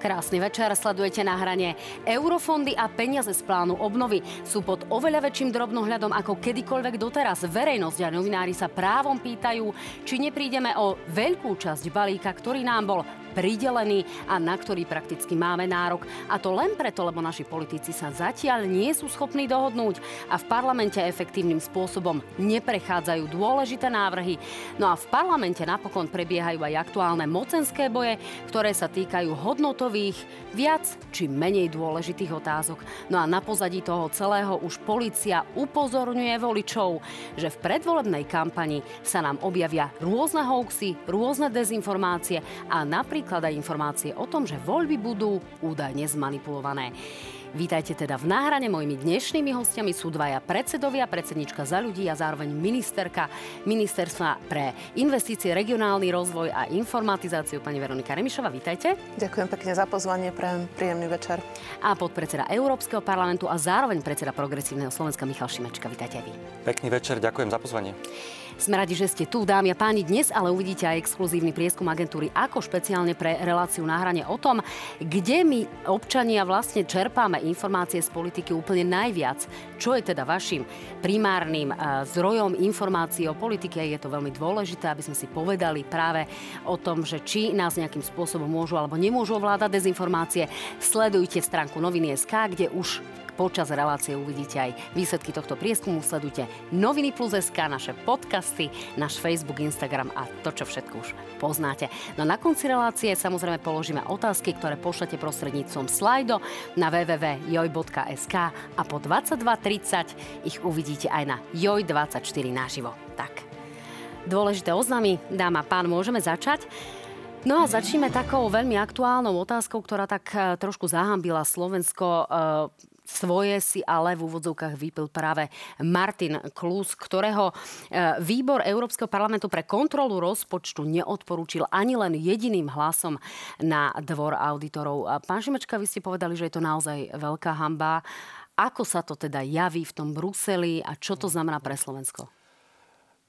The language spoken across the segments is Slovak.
Krásny večer, sledujete na hrane. Eurofondy a peniaze z plánu obnovy sú pod oveľa väčším drobnohľadom ako kedykoľvek doteraz. Verejnosť a novinári sa právom pýtajú, či neprídeme o veľkú časť balíka, ktorý nám bol pridelený a na ktorý prakticky máme nárok. A to len preto, lebo naši politici sa zatiaľ nie sú schopní dohodnúť a v parlamente efektívnym spôsobom neprechádzajú dôležité návrhy. No a v parlamente napokon prebiehajú aj aktuálne mocenské boje, ktoré sa týkajú hodnotových, viac či menej dôležitých otázok. No a na pozadí toho celého už policia upozorňuje voličov, že v predvolebnej kampani sa nám objavia rôzne hoaxy, rôzne dezinformácie a napríklad napríklad aj informácie o tom, že voľby budú údajne zmanipulované. Vítajte teda v náhrane. Mojimi dnešnými hostiami sú dvaja predsedovia, predsednička za ľudí a zároveň ministerka Ministerstva pre investície, regionálny rozvoj a informatizáciu, pani Veronika Remišova. Vítajte. Ďakujem pekne za pozvanie, pre príjemný večer. A podpredseda Európskeho parlamentu a zároveň predseda Progresívneho Slovenska Michal Šimečka. Vítajte aj vy. Pekný večer, ďakujem za pozvanie. Sme radi, že ste tu, dámy a páni. Dnes ale uvidíte aj exkluzívny prieskum agentúry ako špeciálne pre reláciu náhrane o tom, kde my občania vlastne čerpáme informácie z politiky úplne najviac. Čo je teda vašim primárnym eh, zdrojom informácií o politike? Je to veľmi dôležité, aby sme si povedali práve o tom, že či nás nejakým spôsobom môžu alebo nemôžu ovládať dezinformácie. Sledujte stránku noviny.sk, kde už počas relácie uvidíte aj výsledky tohto prieskumu. Sledujte Noviny Plus SK, naše podcasty, náš Facebook, Instagram a to, čo všetko už poznáte. No na konci relácie samozrejme položíme otázky, ktoré pošlete prostredníctvom slajdo na www.joj.sk a po 22.30 ich uvidíte aj na Joj24 naživo. Tak, dôležité oznámy, dáma pán, môžeme začať. No a začneme takou veľmi aktuálnou otázkou, ktorá tak eh, trošku zahambila Slovensko eh, svoje si ale v úvodzovkách vypil práve Martin Klus, ktorého e, výbor Európskeho parlamentu pre kontrolu rozpočtu neodporúčil ani len jediným hlasom na dvor auditorov. Pán Šimečka, vy ste povedali, že je to naozaj veľká hamba. Ako sa to teda javí v tom Bruseli a čo to znamená pre Slovensko?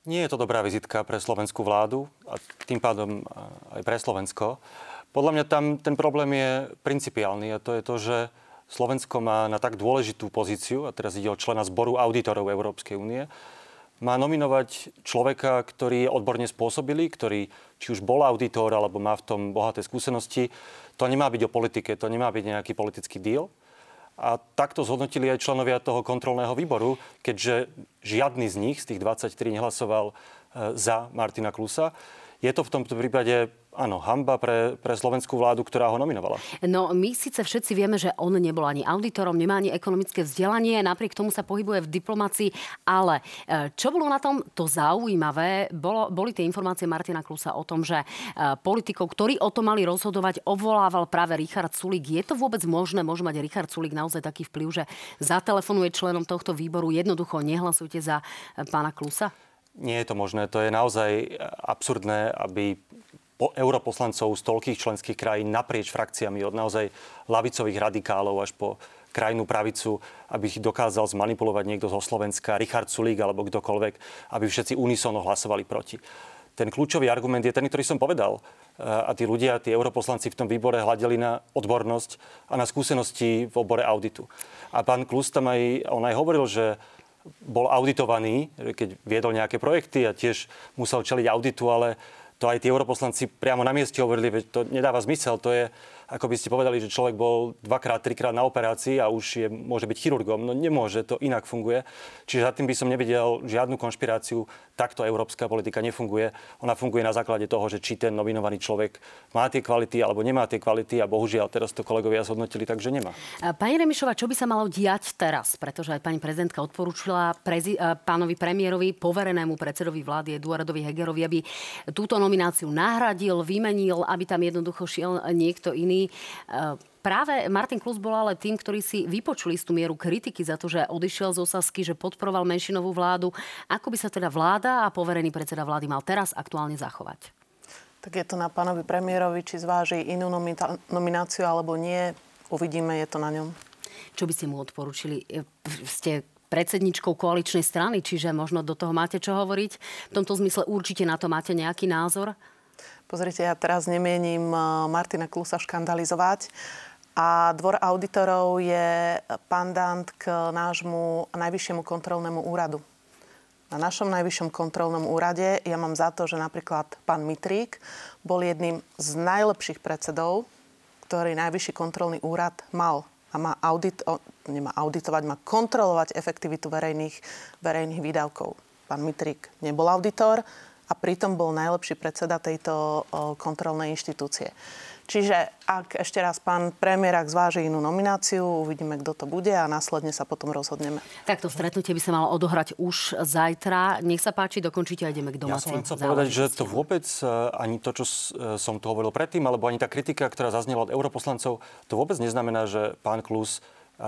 Nie je to dobrá vizitka pre slovenskú vládu a tým pádom aj pre Slovensko. Podľa mňa tam ten problém je principiálny a to je to, že Slovensko má na tak dôležitú pozíciu, a teraz ide o člena zboru auditorov Európskej únie, má nominovať človeka, ktorý je odborne spôsobilý, ktorý či už bol auditor alebo má v tom bohaté skúsenosti. To nemá byť o politike, to nemá byť nejaký politický deal. A takto zhodnotili aj členovia toho kontrolného výboru, keďže žiadny z nich, z tých 23, nehlasoval e, za Martina Klusa. Je to v tomto prípade Áno, hamba pre, pre slovenskú vládu, ktorá ho nominovala. No my síce všetci vieme, že on nebol ani auditorom, nemá ani ekonomické vzdelanie, napriek tomu sa pohybuje v diplomácii, ale e, čo bolo na tom to zaujímavé, bolo, boli tie informácie Martina Klusa o tom, že e, politikov, ktorí o tom mali rozhodovať, obvolával práve Richard Sulík. Je to vôbec možné? Môže mať Richard Sulík naozaj taký vplyv, že zatelefonuje členom tohto výboru, jednoducho nehlasujte za e, pána Klusa? Nie je to možné. To je naozaj absurdné, aby europoslancov z toľkých členských krajín naprieč frakciami, od naozaj lavicových radikálov až po krajnú pravicu, aby ich dokázal zmanipulovať niekto zo Slovenska, Richard Sulík alebo kdokoľvek, aby všetci unisono hlasovali proti. Ten kľúčový argument je ten, ktorý som povedal. A tí ľudia, tí europoslanci v tom výbore hľadeli na odbornosť a na skúsenosti v obore auditu. A pán Klus tam aj, on aj hovoril, že bol auditovaný, keď viedol nejaké projekty a tiež musel čeliť auditu, ale to aj tí europoslanci priamo na mieste hovorili, že to nedáva zmysel, to je ako by ste povedali, že človek bol dvakrát, trikrát na operácii a už je, môže byť chirurgom. No nemôže, to inak funguje. Čiže za tým by som nevidel žiadnu konšpiráciu. Takto európska politika nefunguje. Ona funguje na základe toho, že či ten nominovaný človek má tie kvality alebo nemá tie kvality a bohužiaľ teraz to kolegovia zhodnotili, takže nemá. Pani Remišova, čo by sa malo diať teraz? Pretože aj pani prezidentka odporúčila prezi- pánovi premiérovi, poverenému predsedovi vlády Eduardovi Hegerovi, aby túto nomináciu nahradil, vymenil, aby tam jednoducho šiel niekto iný. Eh, práve Martin Klus bol ale tým, ktorý si vypočuli tú mieru kritiky za to, že odišiel z Osasky, že podporoval menšinovú vládu. Ako by sa teda vláda a poverený predseda vlády mal teraz aktuálne zachovať? Tak je to na pánovi premiérovi, či zváži inú nomináciu alebo nie. Uvidíme, je to na ňom. Čo by ste mu odporúčili? Eh, ste predsedničkou koaličnej strany, čiže možno do toho máte čo hovoriť. V tomto zmysle určite na to máte nejaký názor? Pozrite, ja teraz nemienim eh, Martina Klusa škandalizovať. A dvor auditorov je pandant k nášmu najvyššiemu kontrolnému úradu. Na našom najvyššom kontrolnom úrade ja mám za to, že napríklad pán Mitrík bol jedným z najlepších predsedov, ktorý najvyšší kontrolný úrad mal a má, audit, nemá auditovať, má kontrolovať efektivitu verejných, verejných výdavkov. Pán Mitrik nebol auditor a pritom bol najlepší predseda tejto kontrolnej inštitúcie. Čiže ak ešte raz pán premiér, ak zváži inú nomináciu, uvidíme, kto to bude a následne sa potom rozhodneme. Tak to stretnutie by sa malo odohrať už zajtra. Nech sa páči, dokončite a ideme k domácim. Ja som chcel povedať, že to vôbec e, ani to, čo e, som tu hovoril predtým, alebo ani tá kritika, ktorá zaznela od europoslancov, to vôbec neznamená, že pán Klus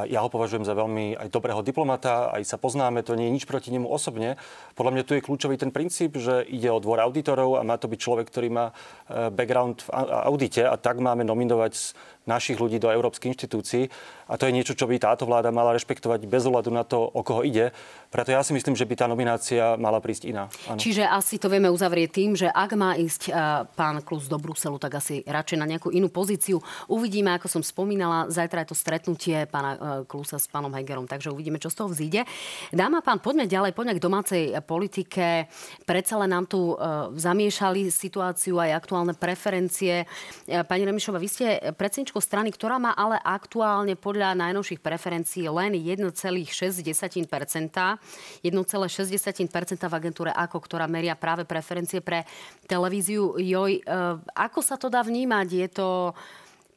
ja ho považujem za veľmi aj dobrého diplomata, aj sa poznáme, to nie je nič proti nemu osobne. Podľa mňa tu je kľúčový ten princíp, že ide o dvor auditorov a má to byť človek, ktorý má e, background v audite a tak máme nominovať našich ľudí do európskych inštitúcií. A to je niečo, čo by táto vláda mala rešpektovať bez ohľadu na to, o koho ide. Preto ja si myslím, že by tá nominácia mala prísť iná. Ano. Čiže asi to vieme uzavrieť tým, že ak má ísť uh, pán Klus do Bruselu, tak asi radšej na nejakú inú pozíciu. Uvidíme, ako som spomínala, zajtra je to stretnutie pána uh, Klusa s pánom Hegerom, takže uvidíme, čo z toho vzíde. Dáma pán, poďme ďalej, poďme k domácej politike. Predsa len nám tu uh, zamiešali situáciu aj aktuálne preferencie. Pani Remišova, vy ste predsednička političkou strany, ktorá má ale aktuálne podľa najnovších preferencií len 1,6%. 1,6% v agentúre AKO, ktorá meria práve preferencie pre televíziu JOJ. E, ako sa to dá vnímať? Je to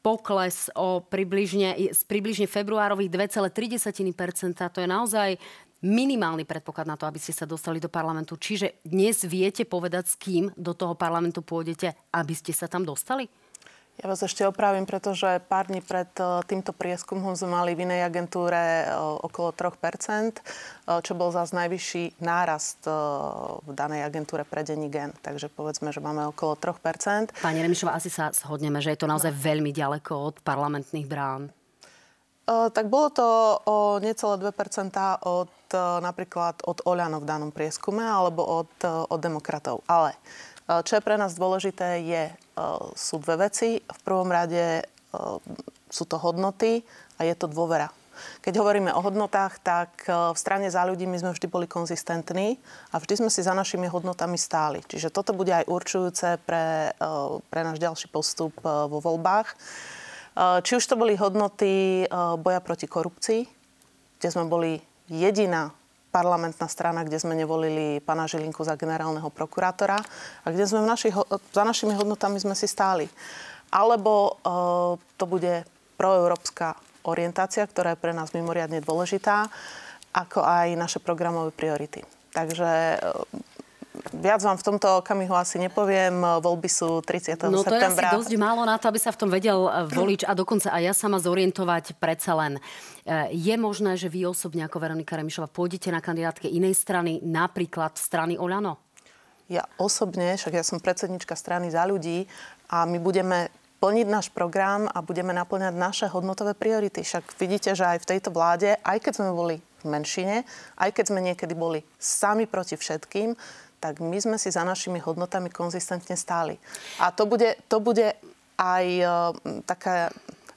pokles o približne, z približne februárových 2,3%. To je naozaj minimálny predpoklad na to, aby ste sa dostali do parlamentu. Čiže dnes viete povedať, s kým do toho parlamentu pôjdete, aby ste sa tam dostali? Ja vás ešte opravím, pretože pár dní pred e, týmto prieskumom sme mali v inej agentúre e, okolo 3%, e, čo bol zás najvyšší nárast v danej agentúre pre denní gen. Takže povedzme, že máme okolo 3%. Pani Remišová, asi sa shodneme, že je to naozaj veľmi ďaleko od parlamentných brán. Tak bolo to o necelé 2% od napríklad od Oľano v danom prieskume alebo od, od demokratov. Ale čo je pre nás dôležité, je, e, sú dve veci. V prvom rade e, sú to hodnoty a je to dôvera. Keď hovoríme o hodnotách, tak v strane za ľudí my sme vždy boli konzistentní a vždy sme si za našimi hodnotami stáli. Čiže toto bude aj určujúce pre, pre náš ďalší postup vo voľbách. Či už to boli hodnoty boja proti korupcii, kde sme boli jediná parlamentná strana, kde sme nevolili pana Žilinku za generálneho prokurátora a kde sme v našich, za našimi hodnotami sme si stáli. Alebo uh, to bude proeurópska orientácia, ktorá je pre nás mimoriadne dôležitá, ako aj naše programové priority. Takže uh, viac vám v tomto okamihu asi nepoviem. Voľby sú 30. No to septembra. je asi dosť málo na to, aby sa v tom vedel eh, volič a dokonca aj ja sama zorientovať predsa len. Eh, je možné, že vy osobne ako Veronika Remišova pôjdete na kandidátke inej strany, napríklad strany Oľano? Ja osobne, však ja som predsednička strany za ľudí a my budeme plniť náš program a budeme naplňať naše hodnotové priority. Však vidíte, že aj v tejto vláde, aj keď sme boli v menšine, aj keď sme niekedy boli sami proti všetkým, tak my sme si za našimi hodnotami konzistentne stáli. A to bude, to bude aj uh, taká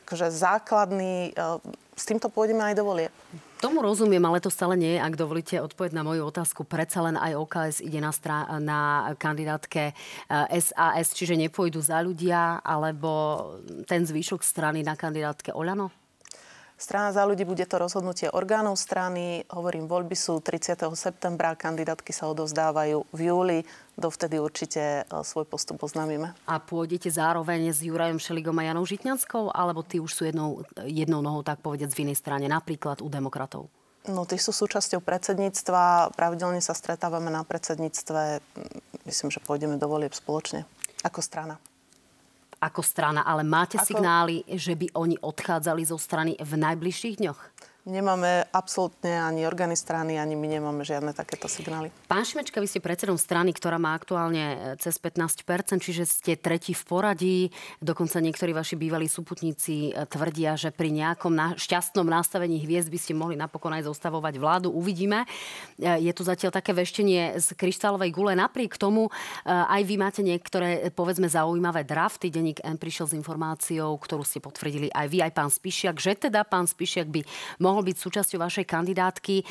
akože základný, uh, s týmto pôjdeme aj do volie. Tomu rozumiem, ale to stále nie je, ak dovolíte odpovedť na moju otázku. Predsa len aj OKS ide na, strá- na kandidátke SAS, čiže nepôjdu za ľudia, alebo ten zvyšok strany na kandidátke Oľano? Strana za ľudí bude to rozhodnutie orgánov strany. Hovorím, voľby sú 30. septembra, kandidátky sa odovzdávajú v júli. Dovtedy určite e, svoj postup oznámime. A pôjdete zároveň s Jurajom Šeligom a Janou Žitňanskou, alebo ty už sú jednou, jednou nohou, tak povedať, v inej strane, napríklad u demokratov? No, tí sú súčasťou predsedníctva. Pravidelne sa stretávame na predsedníctve. Myslím, že pôjdeme do volieb spoločne ako strana ako strana, ale máte Ako... signály, že by oni odchádzali zo strany v najbližších dňoch? Nemáme absolútne ani orgány strany, ani my nemáme žiadne takéto signály. Pán Šimečka, vy ste predsedom strany, ktorá má aktuálne e, cez 15%, čiže ste tretí v poradí. Dokonca niektorí vaši bývalí súputníci e, tvrdia, že pri nejakom na- šťastnom nastavení hviezd by ste mohli napokon aj zostavovať vládu. Uvidíme. E, je tu zatiaľ také veštenie z kryštálovej gule. Napriek tomu aj vy máte niektoré, povedzme, zaujímavé drafty. Denník M prišiel s informáciou, ktorú ste potvrdili aj vy, aj pán Spišiak, že teda pán Spišiak by mohol mohol byť súčasťou vašej kandidátky. E,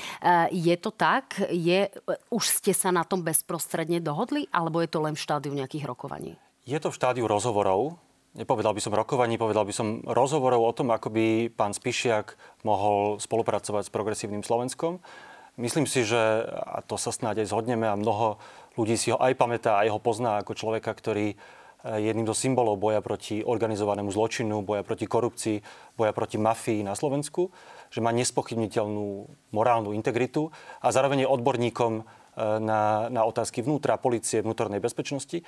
je to tak? Je, už ste sa na tom bezprostredne dohodli? Alebo je to len v štádiu nejakých rokovaní? Je to v štádiu rozhovorov. Nepovedal by som rokovaní, povedal by som rozhovorov o tom, ako by pán Spišiak mohol spolupracovať s progresívnym Slovenskom. Myslím si, že, a to sa snáď aj zhodneme, a mnoho ľudí si ho aj pamätá, aj ho pozná ako človeka, ktorý jedným zo symbolov boja proti organizovanému zločinu, boja proti korupcii, boja proti mafii na Slovensku, že má nespochybniteľnú morálnu integritu a zároveň je odborníkom e, na, na otázky vnútra, policie, vnútornej bezpečnosti.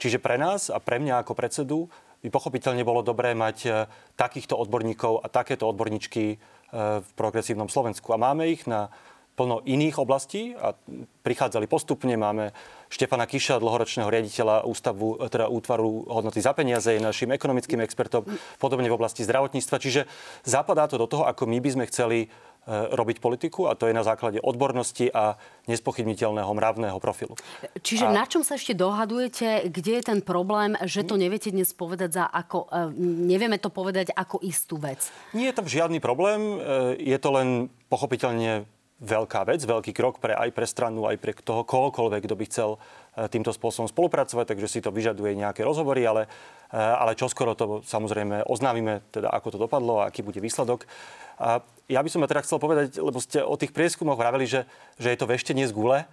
Čiže pre nás a pre mňa ako predsedu by pochopiteľne bolo dobré mať e, takýchto odborníkov a takéto odborníčky v progresívnom Slovensku. A máme ich na plno iných oblastí a prichádzali postupne. Máme Štefana Kiša, dlhoročného riaditeľa ústavu, teda útvaru hodnoty za peniaze, je našim ekonomickým expertom, podobne v oblasti zdravotníctva. Čiže zapadá to do toho, ako my by sme chceli e, robiť politiku a to je na základe odbornosti a nespochybniteľného mravného profilu. Čiže a... na čom sa ešte dohadujete? Kde je ten problém, že to neviete dnes povedať za ako... E, nevieme to povedať ako istú vec? Nie je to žiadny problém. E, je to len pochopiteľne veľká vec, veľký krok pre, aj pre stranu, aj pre toho kohokoľvek, kto by chcel e, týmto spôsobom spolupracovať, takže si to vyžaduje nejaké rozhovory, ale, e, ale čoskoro to samozrejme oznámime, teda ako to dopadlo a aký bude výsledok. A ja by som teda chcel povedať, lebo ste o tých prieskumoch vraveli, že, že je to veštenie z gule.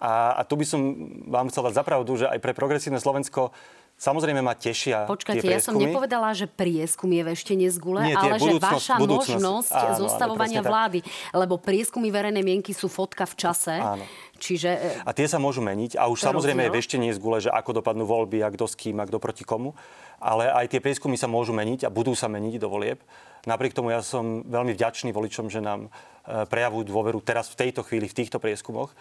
A, a tu by som vám chcel dať zapravdu, že aj pre progresívne Slovensko Samozrejme ma tešia Počkajte, ja som nepovedala, že prieskum je veštenie z gule, Nie, ale že vaša možnosť áno, zostavovania vlády. Lebo prieskumy verejnej mienky sú fotka v čase. Áno. Čiže... E, a tie sa môžu meniť. A už samozrejme je veštenie z gule, že ako dopadnú voľby, a kto s kým, a kto proti komu. Ale aj tie prieskumy sa môžu meniť a budú sa meniť do volieb. Napriek tomu ja som veľmi vďačný voličom, že nám e, prejavujú dôveru teraz v tejto chvíli, v týchto prieskumoch.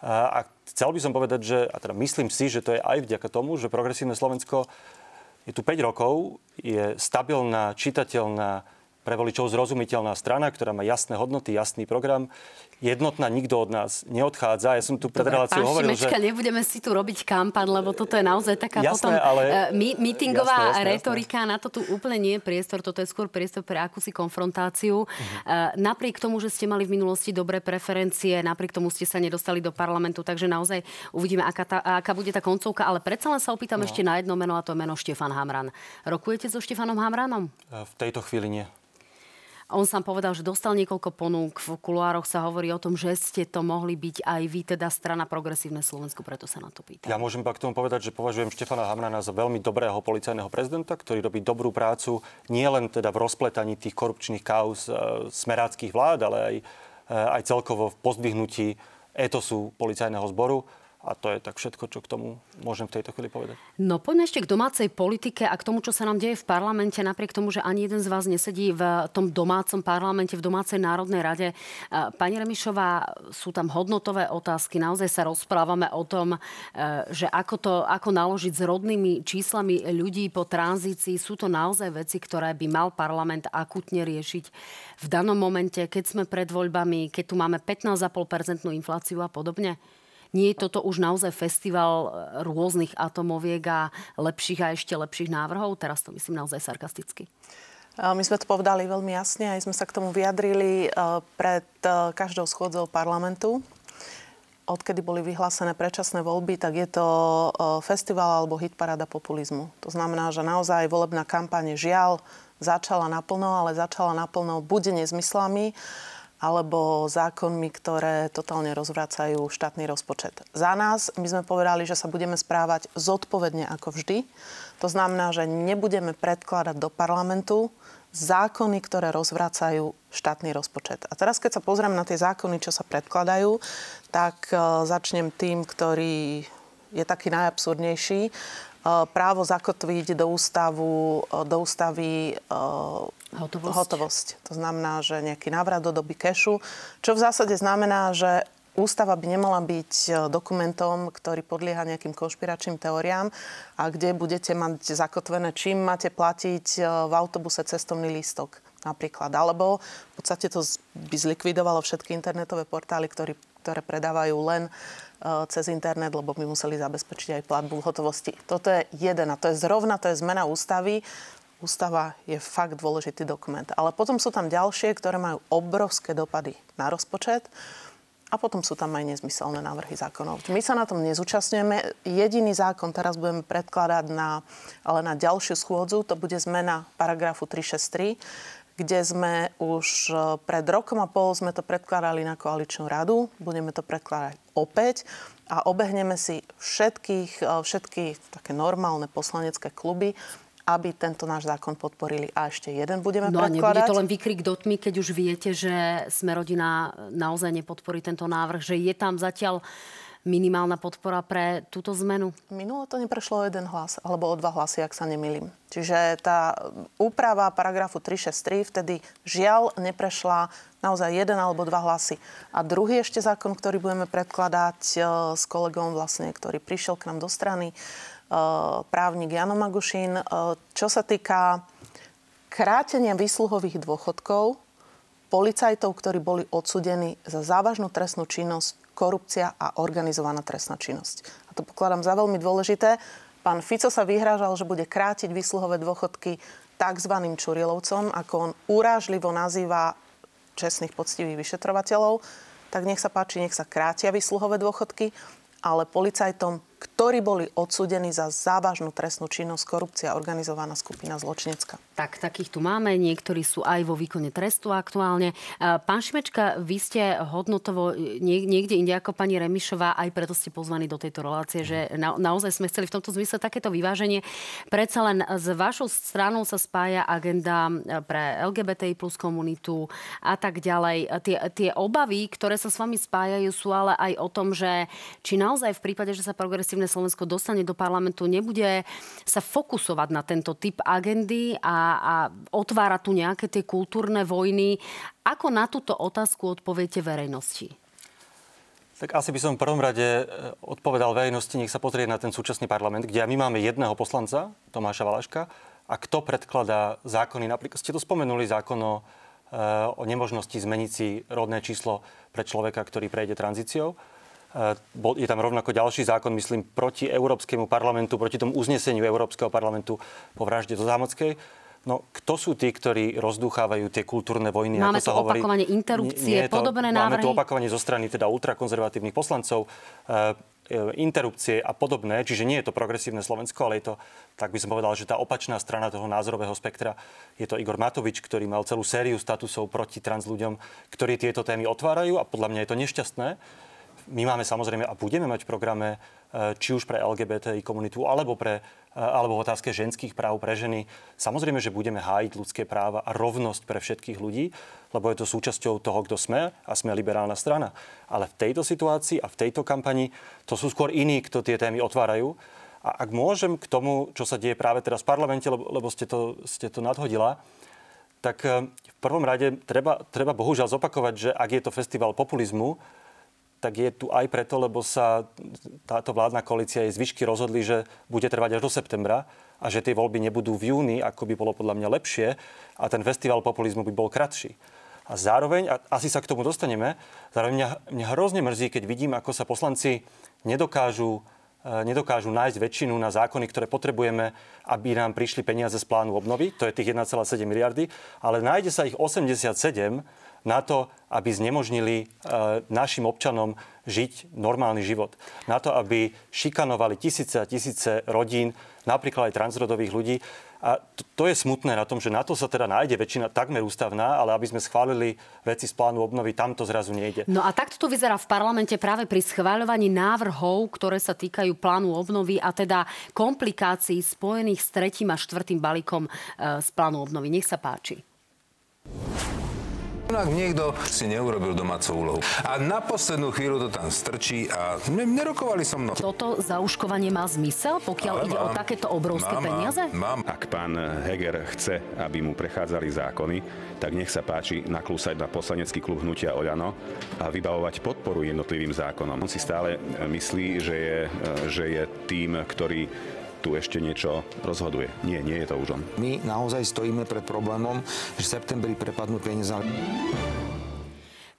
A chcel by som povedať, že, a teda myslím si, že to je aj vďaka tomu, že progresívne Slovensko je tu 5 rokov, je stabilná, čitateľná, pre voličov zrozumiteľná strana, ktorá má jasné hodnoty, jasný program, jednotná, nikto od nás neodchádza. Ja som tu pred reláciou hovoril, Šimečka, že... nebudeme si tu robiť kampan, lebo toto je naozaj taká jasné, potom ale... uh, meetingová jasné, jasné, retorika. Jasné. Na to tu úplne nie je priestor. Toto je skôr priestor pre akúsi konfrontáciu. Uh-huh. Uh, napriek tomu, že ste mali v minulosti dobré preferencie, napriek tomu ste sa nedostali do parlamentu, takže naozaj uvidíme, aká, tá, aká bude tá koncovka. Ale predsa len sa opýtam no. ešte na jedno meno a to je meno Štefan Hamran. Rokujete so Štefanom Hamranom? V tejto chvíli nie. On sám povedal, že dostal niekoľko ponúk. V kuloároch sa hovorí o tom, že ste to mohli byť aj vy, teda strana Progresívne Slovensku, preto sa na to pýtam. Ja môžem k tomu povedať, že považujem Štefana Hamrana za veľmi dobrého policajného prezidenta, ktorý robí dobrú prácu nie len teda v rozpletaní tých korupčných kauz e, smeráckých vlád, ale aj, e, aj celkovo v pozdvihnutí etosu policajného zboru. A to je tak všetko, čo k tomu môžem v tejto chvíli povedať. No poďme ešte k domácej politike a k tomu, čo sa nám deje v parlamente, napriek tomu, že ani jeden z vás nesedí v tom domácom parlamente, v domácej národnej rade. Pani Remišová, sú tam hodnotové otázky. Naozaj sa rozprávame o tom, e, že ako, to, ako naložiť s rodnými číslami ľudí po tranzícii. Sú to naozaj veci, ktoré by mal parlament akutne riešiť v danom momente, keď sme pred voľbami, keď tu máme 15,5% infláciu a podobne? Nie je toto už naozaj festival e, rôznych atomoviek a lepších a ešte lepších návrhov? Teraz to myslím naozaj sarkasticky. My sme to povedali veľmi jasne, aj sme sa k tomu vyjadrili e, pred e, každou schôdzou parlamentu. Odkedy boli vyhlásené predčasné voľby, tak je to festival alebo hitparáda populizmu. To znamená, že naozaj volebná kampane žiaľ začala naplno, ale začala naplno buď nezmyslami, alebo zákonmi, ktoré totálne rozvracajú štátny rozpočet. Za nás my sme povedali, že sa budeme správať zodpovedne ako vždy. To znamená, že nebudeme predkladať do parlamentu zákony, ktoré rozvracajú štátny rozpočet. A teraz, keď sa pozriem na tie zákony, čo sa predkladajú, tak uh, začnem tým, ktorý je taký najabsurdnejší. Uh, právo zakotviť do, ústavu, uh, do ústavy Hotovosť. hotovosť. To znamená, že nejaký návrat do doby kešu, čo v zásade znamená, že Ústava by nemala byť e, dokumentom, ktorý podlieha nejakým konšpiračným teóriám a kde budete mať zakotvené, čím máte platiť e, v autobuse cestovný lístok napríklad. Alebo v podstate to by zlikvidovalo všetky internetové portály, ktorý, ktoré predávajú len uh, cez internet, lebo by museli zabezpečiť aj platbu v hotovosti. Toto je jeden a to je zrovna, to je zmena ústavy. Ústava je fakt dôležitý dokument. Ale potom sú tam ďalšie, ktoré majú obrovské dopady na rozpočet. A potom sú tam aj nezmyselné návrhy zákonov. My sa na tom nezúčastňujeme. Jediný zákon teraz budeme predkladať na, ale na ďalšiu schôdzu. To bude zmena paragrafu 363, kde sme už e, pred rokom a pol sme to predkladali na koaličnú radu. Budeme to predkladať opäť a obehneme si všetkých, e, všetky také normálne poslanecké kluby aby tento náš zákon podporili. A ešte jeden budeme no predkladať. No nebude to len vykrik do tmy, keď už viete, že sme rodina naozaj nepodporí tento návrh, že je tam zatiaľ minimálna podpora pre túto zmenu? Minulo to neprešlo o jeden hlas, alebo o dva hlasy, ak sa nemýlim. Čiže tá úprava paragrafu 363 vtedy žiaľ neprešla naozaj jeden alebo dva hlasy. A druhý ešte zákon, ktorý budeme predkladať e, s kolegom vlastne, ktorý prišiel k nám do strany, právnik Jano Magušin. Čo sa týka krátenia výsluhových dôchodkov policajtov, ktorí boli odsudení za závažnú trestnú činnosť, korupcia a organizovaná trestná činnosť. A to pokladám za veľmi dôležité. Pán Fico sa vyhrážal, že bude krátiť výsluhové dôchodky tzv. Čurilovcom, ako on urážlivo nazýva čestných, poctivých vyšetrovateľov, tak nech sa páči, nech sa krátia výsluhové dôchodky, ale policajtom ktorí boli odsúdení za závažnú trestnú činnosť, korupcia, organizovaná skupina zločinecká. Tak, takých tu máme. Niektorí sú aj vo výkone trestu aktuálne. Pán Šimečka, vy ste hodnotovo niekde inde ako pani Remišová, aj preto ste pozvaní do tejto relácie, že na, naozaj sme chceli v tomto zmysle takéto vyváženie. Predsa len s vašou stranou sa spája agenda pre LGBTI plus komunitu a tak ďalej. Tie, tie obavy, ktoré sa s vami spájajú, sú ale aj o tom, že či naozaj v prípade, že sa progres progresívne Slovensko dostane do parlamentu, nebude sa fokusovať na tento typ agendy a, a otvára tu nejaké tie kultúrne vojny. Ako na túto otázku odpoviete verejnosti? Tak asi by som v prvom rade e, odpovedal verejnosti, nech sa pozrie na ten súčasný parlament, kde my máme jedného poslanca, Tomáša Valaška, a kto predkladá zákony. Napríklad ste to spomenuli zákon o, e, o nemožnosti zmeniť si rodné číslo pre človeka, ktorý prejde tranzíciou. E, je tam rovnako ďalší zákon, myslím, proti Európskemu parlamentu, proti tomu uzneseniu Európskeho parlamentu po vražde do Zámockej. No, kto sú tí, ktorí rozdúchávajú tie kultúrne vojny? Máme ako tu hovorí? opakovanie interrupcie, nie, to, podobné návrhy? Máme tu opakovanie zo strany teda ultrakonzervatívnych poslancov, e, e, interrupcie a podobné. Čiže nie je to progresívne Slovensko, ale je to, tak by som povedal, že tá opačná strana toho názorového spektra je to Igor Matovič, ktorý mal celú sériu statusov proti trans ľuďom, ktorí tieto témy otvárajú a podľa mňa je to nešťastné my máme samozrejme a budeme mať v programe e, či už pre LGBTI komunitu, alebo, pre, alebo v otázke ženských práv pre ženy. Samozrejme, že budeme hájiť ľudské práva a rovnosť pre všetkých ľudí, lebo je to súčasťou toho, kto sme a sme liberálna strana. Ale v tejto situácii a v tejto kampani to sú skôr iní, kto tie témy otvárajú. A ak môžem k tomu, čo sa deje práve teraz v parlamente, lebo, lebo ste, to, ste to nadhodila, tak e, v prvom rade treba, treba bohužiaľ zopakovať, že ak je to festival populizmu, tak je tu aj preto, lebo sa táto vládna koalícia jej zvyšky rozhodli, že bude trvať až do septembra a že tie voľby nebudú v júni, ako by bolo podľa mňa lepšie a ten festival populizmu by bol kratší. A zároveň, a asi sa k tomu dostaneme, zároveň mňa, mňa hrozne mrzí, keď vidím, ako sa poslanci nedokážu, e, nedokážu nájsť väčšinu na zákony, ktoré potrebujeme, aby nám prišli peniaze z plánu obnovy, to je tých 1,7 miliardy, ale nájde sa ich 87 na to, aby znemožnili e, našim občanom žiť normálny život. Na to, aby šikanovali tisíce a tisíce rodín, napríklad aj transrodových ľudí. A to, je smutné na tom, že na to sa teda nájde väčšina takmer ústavná, ale aby sme schválili veci z plánu obnovy, tam to zrazu nejde. No a takto to vyzerá v parlamente práve pri schváľovaní návrhov, ktoré sa týkajú plánu obnovy a teda komplikácií spojených s tretím a štvrtým balíkom e, z plánu obnovy. Nech sa páči. Ak niekto si neurobil domácu úlohu. A na poslednú chvíľu to tam strčí a nerokovali so mnou. Toto zauškovanie má zmysel, pokiaľ Ale ide mám, o takéto obrovské mám, peniaze? Mám. Ak pán Heger chce, aby mu prechádzali zákony, tak nech sa páči naklúsať na poslanecký klub Hnutia Oľano a vybavovať podporu jednotlivým zákonom. On si stále myslí, že je, že je tým, ktorý tu ešte niečo rozhoduje. Nie, nie je to už on. My naozaj stojíme pred problémom, že v septembri prepadnú peniaze.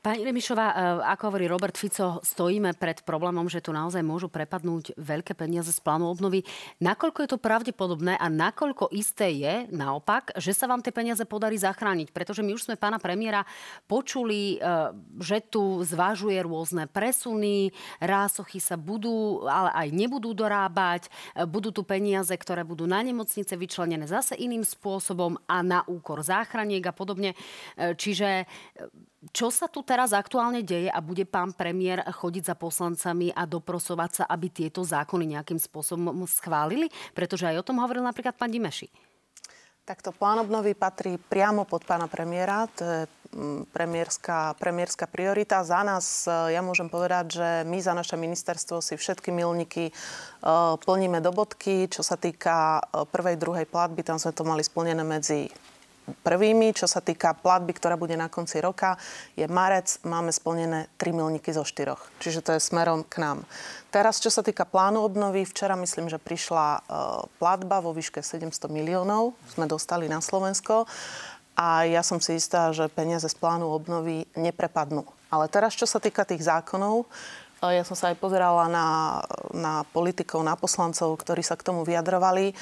Pani Remišová, e, ako hovorí Robert Fico, stojíme pred problémom, že tu naozaj môžu prepadnúť veľké peniaze z plánu obnovy. Nakoľko je to pravdepodobné a nakoľko isté je naopak, že sa vám tie peniaze podarí zachrániť? Pretože my už sme pána premiéra počuli, e, že tu zvážuje rôzne presuny, rásochy sa budú, ale aj nebudú dorábať, e, budú tu peniaze, ktoré budú na nemocnice vyčlenené zase iným spôsobom a na úkor záchraniek a podobne. Čiže čo sa tu teraz aktuálne deje a bude pán premiér chodiť za poslancami a doprosovať sa, aby tieto zákony nejakým spôsobom schválili? Pretože aj o tom hovoril napríklad pán Dimeši. Takto plán obnovy patrí priamo pod pána premiéra. To je mm, premiérska, premiérska priorita. Za nás, e, ja môžem povedať, že my za naše ministerstvo si všetky milníky uh, plníme do bodky. Čo sa týka uh, prvej, druhej platby, tam sme to mali splnené medzi prvými. Čo sa týka platby, ktorá bude na konci roka, je marec. Máme splnené 3 milníky zo 4. Čiže to je smerom k nám. Teraz, čo sa týka plánu obnovy, včera myslím, že prišla uh, platba vo výške 700 miliónov. Sme dostali na Slovensko. A ja som si istá, že peniaze z plánu obnovy neprepadnú. Ale teraz, čo sa týka tých zákonov, e, ja som sa aj pozerala na, na politikov, na poslancov, ktorí sa k tomu vyjadrovali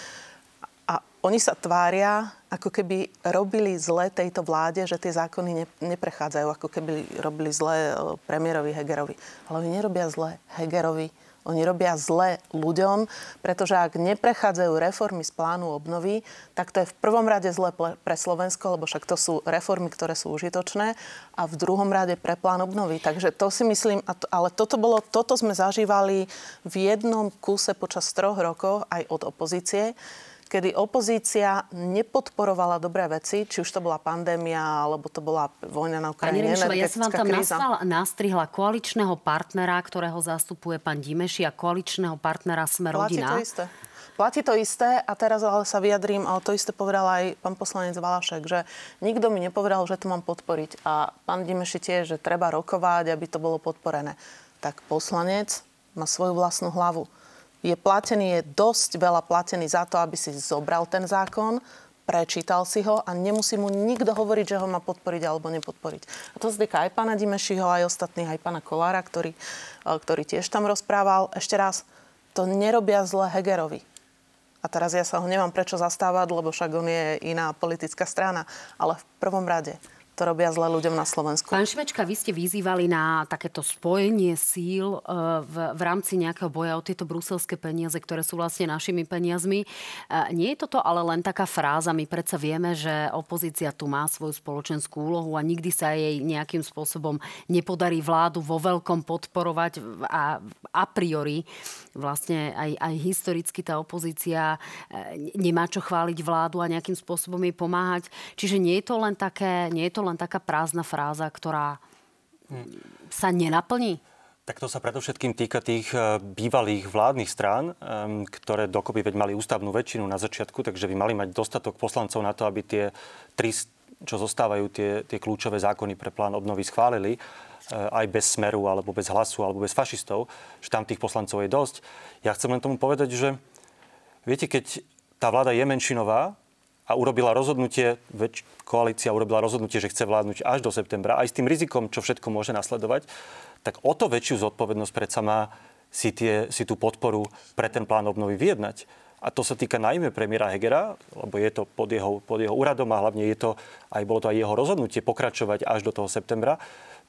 oni sa tvária, ako keby robili zle tejto vláde, že tie zákony ne, neprechádzajú, ako keby robili zle e, premiérovi Hegerovi. Ale oni nerobia zle Hegerovi, oni robia zle ľuďom, pretože ak neprechádzajú reformy z plánu obnovy, tak to je v prvom rade zle pre Slovensko, lebo však to sú reformy, ktoré sú užitočné a v druhom rade pre plán obnovy. Takže to si myslím, ale toto, bolo, toto sme zažívali v jednom kuse počas troch rokov aj od opozície kedy opozícia nepodporovala dobré veci, či už to bola pandémia, alebo to bola vojna na Ukrajine, Pani ja som vám tam nastal, nastrihla koaličného partnera, ktorého zastupuje pán Dimeši a koaličného partnera Sme rodina. Platí to isté. Platí to isté a teraz ale sa vyjadrím, ale to isté povedal aj pán poslanec Valašek, že nikto mi nepovedal, že to mám podporiť. A pán Dimeši tiež, že treba rokovať, aby to bolo podporené. Tak poslanec má svoju vlastnú hlavu je platený, je dosť veľa platený za to, aby si zobral ten zákon, prečítal si ho a nemusí mu nikto hovoriť, že ho má podporiť alebo nepodporiť. A to týka aj pána Dimešiho, aj ostatných, aj pána Kolára, ktorý, e, ktorý tiež tam rozprával. Ešte raz, to nerobia zle Hegerovi. A teraz ja sa ho nemám prečo zastávať, lebo však on je iná politická strana. Ale v prvom rade to robia zle ľuďom na Slovensku. Pán Šimečka, vy ste vyzývali na takéto spojenie síl e, v, v rámci nejakého boja o tieto bruselské peniaze, ktoré sú vlastne našimi peniazmi. E, nie je toto ale len taká fráza. My predsa vieme, že opozícia tu má svoju spoločenskú úlohu a nikdy sa jej nejakým spôsobom nepodarí vládu vo veľkom podporovať a a priori vlastne aj, aj historicky tá opozícia e, nemá čo chváliť vládu a nejakým spôsobom jej pomáhať. Čiže nie je to len také, nie je to len taká prázdna fráza, ktorá sa nenaplní? Tak to sa predovšetkým týka tých e, bývalých vládnych strán, ktoré dokopy veď mali ústavnú väčšinu na začiatku, takže by mali mať dostatok poslancov na to, aby tie tri, čo zostávajú, tie, tie kľúčové zákony pre plán obnovy schválili e, aj bez smeru, alebo bez hlasu, alebo bez fašistov, že tam tých poslancov je dosť. Ja chcem len tomu povedať, že viete, keď tá vláda je menšinová, a urobila rozhodnutie, väč, koalícia urobila rozhodnutie, že chce vládnuť až do septembra, aj s tým rizikom, čo všetko môže nasledovať, tak o to väčšiu zodpovednosť predsa má si, tie, si tú podporu pre ten plán obnovy vyjednať. A to sa týka najmä premiéra Hegera, lebo je to pod jeho, pod jeho úradom a hlavne je to, aj bolo to aj jeho rozhodnutie pokračovať až do toho septembra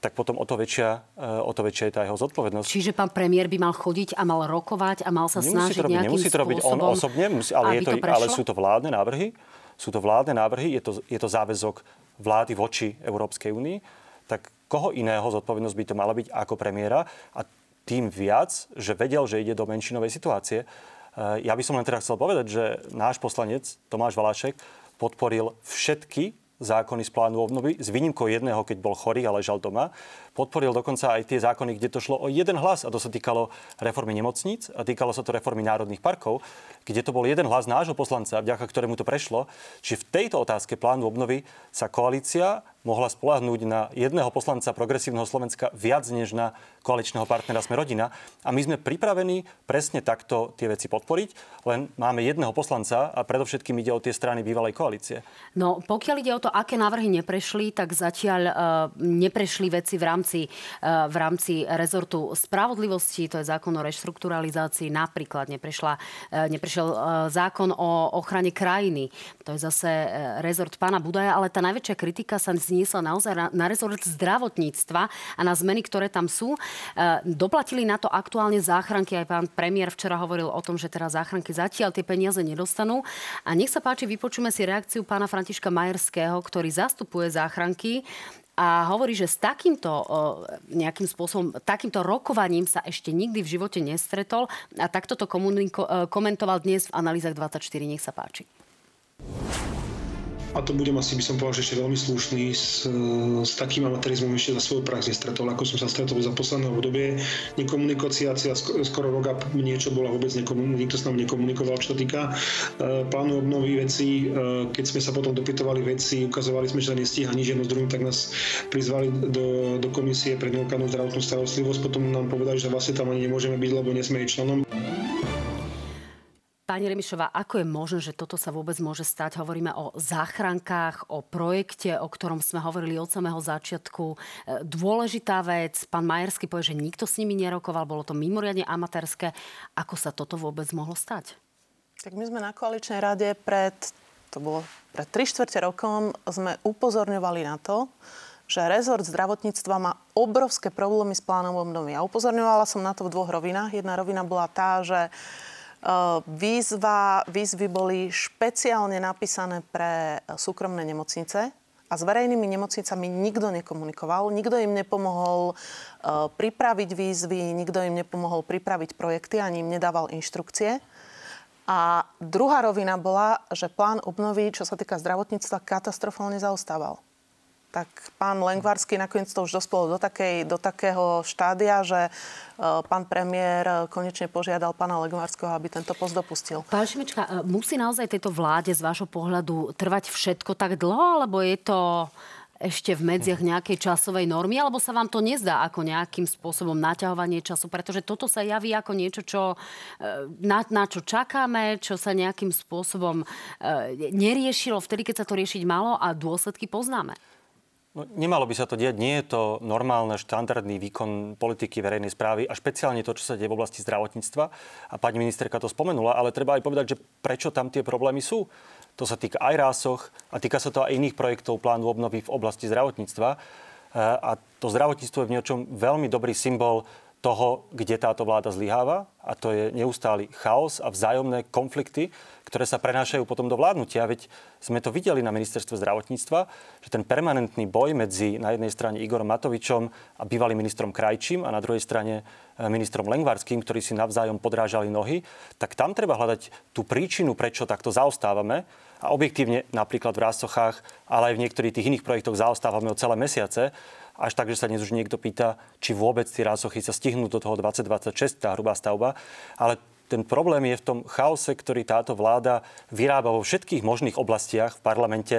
tak potom o to väčšia, e, o to väčšia je tá jeho zodpovednosť. Čiže pán premiér by mal chodiť a mal rokovať a mal sa nemusí snažiť to robiť, nejakým Nemusí to robiť on osobne, musí, ale, je to, to ale sú to vládne návrhy sú to vládne návrhy, je to, je to záväzok vlády voči Európskej únii, tak koho iného zodpovednosť by to mala byť ako premiéra a tým viac, že vedel, že ide do menšinovej situácie. E, ja by som len teda chcel povedať, že náš poslanec Tomáš Valášek podporil všetky zákony z plánu obnovy, s výnimkou jedného, keď bol chorý a ležal doma. Podporil dokonca aj tie zákony, kde to šlo o jeden hlas a to sa týkalo reformy nemocníc a týkalo sa to reformy národných parkov, kde to bol jeden hlas nášho poslanca, vďaka ktorému to prešlo. Čiže v tejto otázke plánu obnovy sa koalícia mohla spolahnúť na jedného poslanca progresívneho Slovenska viac než na koaličného partnera Sme rodina. A my sme pripravení presne takto tie veci podporiť, len máme jedného poslanca a predovšetkým ide o tie strany bývalej koalície. No pokiaľ ide o to, aké návrhy neprešli, tak zatiaľ uh, neprešli veci v rámci, uh, v rámci rezortu spravodlivosti, to je zákon o reštrukturalizácii, napríklad neprešla, uh, neprešiel uh, zákon o ochrane krajiny, to je zase rezort pána Budaja, ale tá najväčšia kritika sa zniesla naozaj na, rezort zdravotníctva a na zmeny, ktoré tam sú. E, doplatili na to aktuálne záchranky. Aj pán premiér včera hovoril o tom, že teraz záchranky zatiaľ tie peniaze nedostanú. A nech sa páči, vypočujeme si reakciu pána Františka Majerského, ktorý zastupuje záchranky a hovorí, že s takýmto nejakým spôsobom, takýmto rokovaním sa ešte nikdy v živote nestretol a takto to komuniko- e, komentoval dnes v analýzach 24. Nech sa páči a to budem asi, by som povedal, že ešte veľmi slušný, s, s takým amatérizmom ešte za svoju prax nestretol, ako som sa stretol za posledné obdobie. Nekomunikácia skoro rok a niečo bola vôbec, nikto s nami nekomunikoval, čo týka e, plánu obnovy veci. E, keď sme sa potom dopytovali veci, ukazovali sme, že nestíha nič jedno z druhým, tak nás prizvali do, do komisie pre neokanú zdravotnú starostlivosť. Potom nám povedali, že vlastne tam ani nemôžeme byť, lebo nesme jej členom. Pani Remišová, ako je možné, že toto sa vôbec môže stať? Hovoríme o záchrankách, o projekte, o ktorom sme hovorili od samého začiatku. E, dôležitá vec, pán Majersky povie, že nikto s nimi nerokoval, bolo to mimoriadne amatérske. Ako sa toto vôbec mohlo stať? Tak my sme na koaličnej rade pred, to bolo pred 3 čtvrte rokom, sme upozorňovali na to, že rezort zdravotníctva má obrovské problémy s plánom obnovy. A upozorňovala som na to v dvoch rovinách. Jedna rovina bola tá, že Výzva, výzvy boli špeciálne napísané pre súkromné nemocnice a s verejnými nemocnicami nikto nekomunikoval, nikto im nepomohol pripraviť výzvy, nikto im nepomohol pripraviť projekty, ani im nedával inštrukcie. A druhá rovina bola, že plán obnovy, čo sa týka zdravotníctva, katastrofálne zaostával tak pán Lengvarský nakoniec to už dospelo do, takej, do takého štádia, že e, pán premiér konečne požiadal pána Lengvarského, aby tento post dopustil. Pán Šimečka, e, musí naozaj tejto vláde z vášho pohľadu trvať všetko tak dlho, alebo je to ešte v medziach nejakej časovej normy, alebo sa vám to nezdá ako nejakým spôsobom naťahovanie času, pretože toto sa javí ako niečo, čo, e, na, na čo čakáme, čo sa nejakým spôsobom neriešilo vtedy, keď sa to riešiť malo a dôsledky poznáme. No, nemalo by sa to diať. Nie je to normálne, štandardný výkon politiky verejnej správy a špeciálne to, čo sa deje v oblasti zdravotníctva. A pani ministerka to spomenula, ale treba aj povedať, že prečo tam tie problémy sú. To sa týka aj rásoch a týka sa to aj iných projektov plánu obnovy v oblasti zdravotníctva. E, a to zdravotníctvo je v niečom veľmi dobrý symbol toho, kde táto vláda zlyháva a to je neustály chaos a vzájomné konflikty, ktoré sa prenášajú potom do vládnutia. Veď sme to videli na ministerstve zdravotníctva, že ten permanentný boj medzi na jednej strane Igorom Matovičom a bývalým ministrom Krajčím a na druhej strane e, ministrom Lengvarským, ktorí si navzájom podrážali nohy, tak tam treba hľadať tú príčinu, prečo takto zaostávame. A objektívne napríklad v Rásochách, ale aj v niektorých tých iných projektoch zaostávame o celé mesiace až tak, že sa dnes už niekto pýta, či vôbec tie rásochy sa stihnú do toho 2026, tá hrubá stavba. Ale ten problém je v tom chaose, ktorý táto vláda vyrába vo všetkých možných oblastiach v parlamente,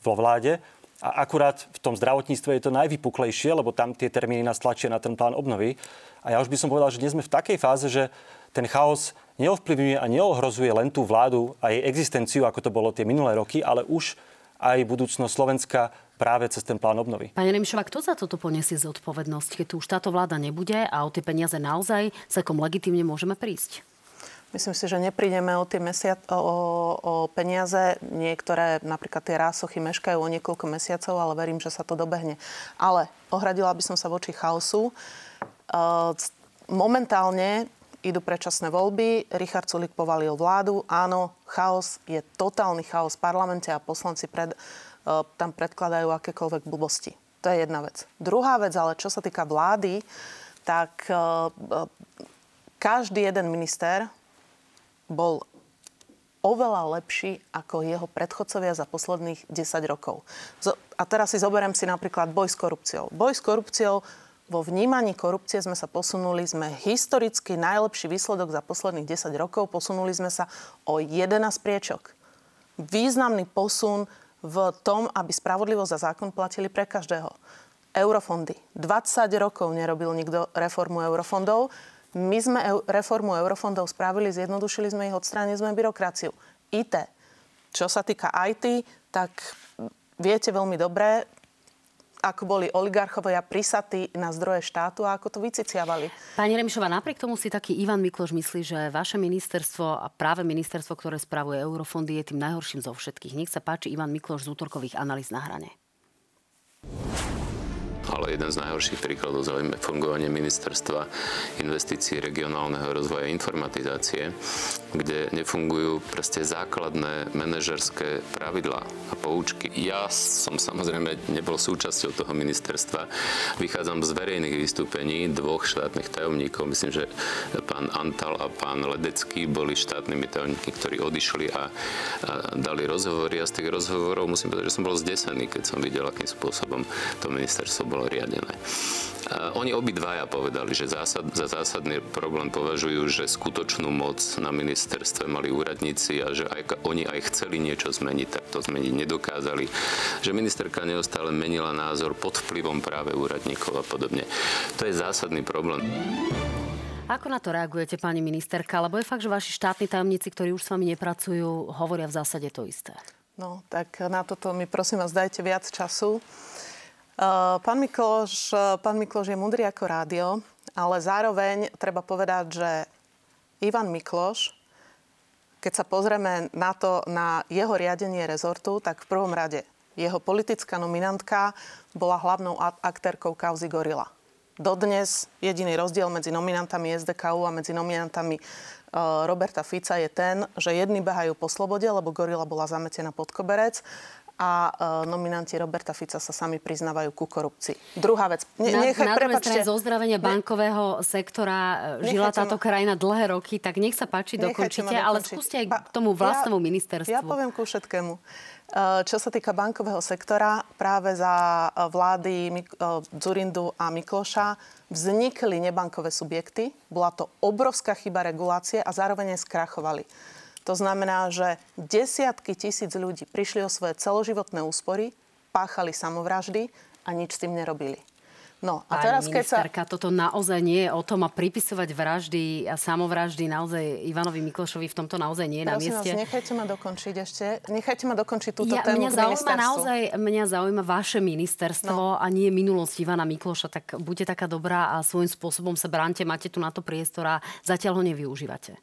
vo vláde. A akurát v tom zdravotníctve je to najvypuklejšie, lebo tam tie termíny nás tlačia na ten plán obnovy. A ja už by som povedal, že dnes sme v takej fáze, že ten chaos neovplyvňuje a neohrozuje len tú vládu a jej existenciu, ako to bolo tie minulé roky, ale už aj budúcnosť Slovenska práve cez ten plán obnovy. Pani Remišová, kto za toto poniesie zodpovednosť, keď tu už táto vláda nebude a o tie peniaze naozaj celkom legitimne môžeme prísť? Myslím si, že neprídeme o tie mesiac, o, o peniaze. Niektoré, napríklad tie rásochy, meškajú o niekoľko mesiacov, ale verím, že sa to dobehne. Ale ohradila by som sa voči chaosu. Momentálne idú predčasné voľby, Richard Sulik povalil vládu. Áno, chaos je totálny chaos v parlamente a poslanci pred, E, tam predkladajú akékoľvek blbosti. To je jedna vec. Druhá vec, ale čo sa týka vlády, tak e, e, každý jeden minister bol oveľa lepší ako jeho predchodcovia za posledných 10 rokov. A teraz si zoberiem si napríklad boj s korupciou. Boj s korupciou vo vnímaní korupcie sme sa posunuli, sme historicky najlepší výsledok za posledných 10 rokov, posunuli sme sa o 11 priečok. Významný posun v tom, aby spravodlivosť a zákon platili pre každého. Eurofondy. 20 rokov nerobil nikto reformu eurofondov. My sme reformu eurofondov spravili, zjednodušili sme ich, odstránili sme byrokraciu. IT. Čo sa týka IT, tak viete veľmi dobre, ako boli oligarchovia prisatí na zdroje štátu a ako to vyciciavali. Pani Remišová, napriek tomu si taký Ivan Mikloš myslí, že vaše ministerstvo a práve ministerstvo, ktoré spravuje eurofondy, je tým najhorším zo všetkých. Nech sa páči Ivan Mikloš z útorkových analýz na hrane ale jeden z najhorších príkladov zaujímavé fungovanie ministerstva investícií regionálneho rozvoja a informatizácie, kde nefungujú proste základné manažerské pravidlá a poučky. Ja som samozrejme nebol súčasťou toho ministerstva. Vychádzam z verejných vystúpení dvoch štátnych tajomníkov. Myslím, že pán Antal a pán Ledecký boli štátnymi tajomníkmi, ktorí odišli a, a dali rozhovory. A z tých rozhovorov musím povedať, že som bol zdesený, keď som videl, akým spôsobom to ministerstvo bolo riadené. Oni obidvaja povedali, že zásad, za zásadný problém považujú, že skutočnú moc na ministerstve mali úradníci a že aj, oni aj chceli niečo zmeniť, tak to zmeniť nedokázali. Že ministerka neustále menila názor pod vplyvom práve úradníkov a podobne. To je zásadný problém. Ako na to reagujete, pani ministerka? Lebo je fakt, že vaši štátni tajomníci, ktorí už s vami nepracujú, hovoria v zásade to isté. No, tak na toto mi prosím vás dajte viac času. Eh, pán Mikloš, eh, pán Mikloš je mudrý ako rádio, ale zároveň treba povedať, že Ivan Mikloš, keď sa pozrieme na to, na jeho riadenie rezortu, tak v prvom rade jeho politická nominantka bola hlavnou aktérkou kauzy Gorila. Dodnes jediný rozdiel medzi nominantami SDKU a medzi nominantami eh, Roberta Fica je ten, že jedni behajú po slobode, lebo Gorila bola zametená pod koberec a e, nominanti Roberta Fica sa sami priznávajú ku korupcii. Druhá vec. Ne, na, nechaj, na druhej strane zozdravenia bankového sektora e, žila táto ma... krajina dlhé roky, tak nech sa páči, dokončite, ale skúste aj k tomu vlastnému ja, ministerstvu. Ja poviem ku všetkému. E, čo sa týka bankového sektora, práve za vlády Zurindu a Mikloša vznikli nebankové subjekty. Bola to obrovská chyba regulácie a zároveň skrachovali. To znamená, že desiatky tisíc ľudí prišli o svoje celoživotné úspory, páchali samovraždy a nič s tým nerobili. No a Pani teraz, keď sa... toto naozaj nie je o tom a pripisovať vraždy a samovraždy naozaj Ivanovi Miklošovi v tomto naozaj nie je Prosím na mieste. Vás, nechajte ma dokončiť ešte. Nechajte ma dokončiť túto ja, tému mňa zaujíma naozaj, mňa zaujíma vaše ministerstvo no. a nie minulosť Ivana Mikloša. Tak buďte taká dobrá a svojím spôsobom sa bránte, máte tu na to priestor a zatiaľ ho nevyužívate.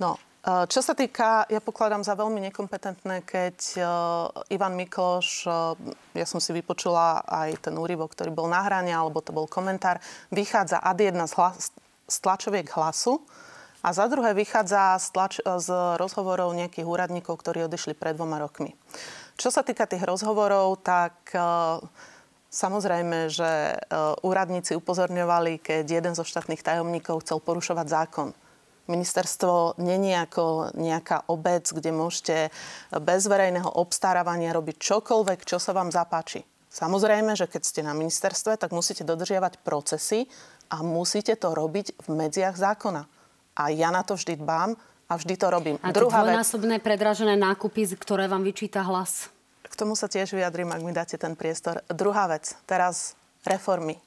No, čo sa týka, ja pokladám za veľmi nekompetentné, keď uh, Ivan Mikloš, uh, ja som si vypočula aj ten úryvok, ktorý bol na hrane, alebo to bol komentár, vychádza ad jedna z, hlas, z tlačoviek hlasu a za druhé vychádza z, tlač, z rozhovorov nejakých úradníkov, ktorí odišli pred dvoma rokmi. Čo sa týka tých rozhovorov, tak samozrejme, že úradníci upozorňovali, keď jeden zo štátnych tajomníkov chcel porušovať zákon Ministerstvo není ako nejaká obec, kde môžete bez verejného obstarávania robiť čokoľvek, čo sa vám zapáči. Samozrejme, že keď ste na ministerstve, tak musíte dodržiavať procesy a musíte to robiť v medziach zákona. A ja na to vždy dbám a vždy to robím. A Druhá dvojnásobné vec... predražené nákupy, ktoré vám vyčíta hlas? K tomu sa tiež vyjadrím, ak mi dáte ten priestor. Druhá vec. Teraz reformy.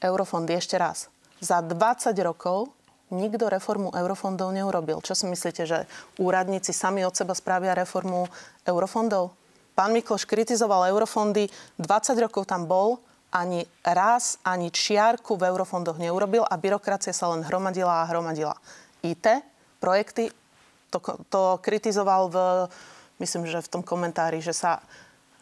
Eurofondy ešte raz. Za 20 rokov nikto reformu eurofondov neurobil. Čo si myslíte, že úradníci sami od seba spravia reformu eurofondov? Pán Mikloš kritizoval eurofondy, 20 rokov tam bol, ani raz, ani čiarku v eurofondoch neurobil a byrokracia sa len hromadila a hromadila. IT, projekty, to, to kritizoval v, myslím, že v tom komentári, že, sa,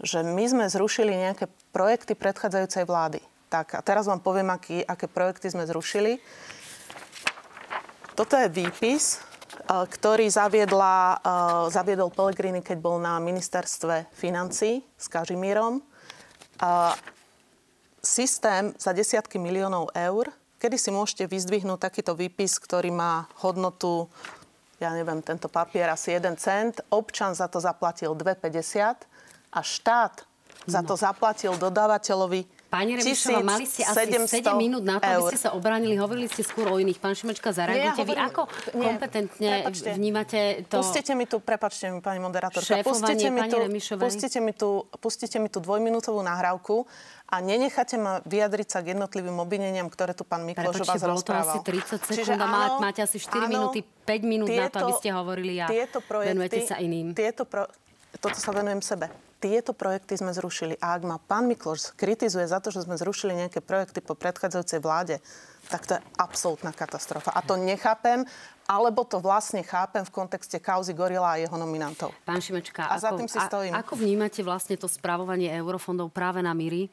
že my sme zrušili nejaké projekty predchádzajúcej vlády. Tak a teraz vám poviem, aký, aké projekty sme zrušili. Toto je výpis, eh, ktorý zaviedla, eh, zaviedol Pellegrini, keď bol na ministerstve financí s Kažimírom. Systém za desiatky miliónov eur, kedy si môžete vyzdvihnúť takýto výpis, ktorý má hodnotu ja neviem, tento papier asi 1 cent, občan za to zaplatil 2,50 a štát za to zaplatil dodávateľovi Pani Remišová, mali ste asi 7 minút na to, aby ste sa obránili. Hovorili ste skôr o iných. Pán Šimečka, zareagujte. Vy ako nie, kompetentne prepačte, vnímate to Pustite mi tu, prepačte mi, pani moderátorka, pustite mi, tu, pustite, mi tu, pustite mi tu dvojminútovú nahrávku a nenecháte ma vyjadriť sa k jednotlivým obvineniam, ktoré tu pán Mikloš vás rozprával. to asi 30 sekúnd Čiže áno, máte asi 4 áno, minúty, 5 minút tieto, na to, aby ste hovorili a tieto projekty, venujete sa iným. Tieto pro, toto sa venujem sebe tieto projekty sme zrušili. A ak ma pán Mikloš kritizuje za to, že sme zrušili nejaké projekty po predchádzajúcej vláde, tak to je absolútna katastrofa. A to nechápem, alebo to vlastne chápem v kontexte kauzy Gorila a jeho nominantov. Pán Šimečka, a ako, za tým si stojím. A, ako vnímate vlastne to správovanie eurofondov práve na Miri?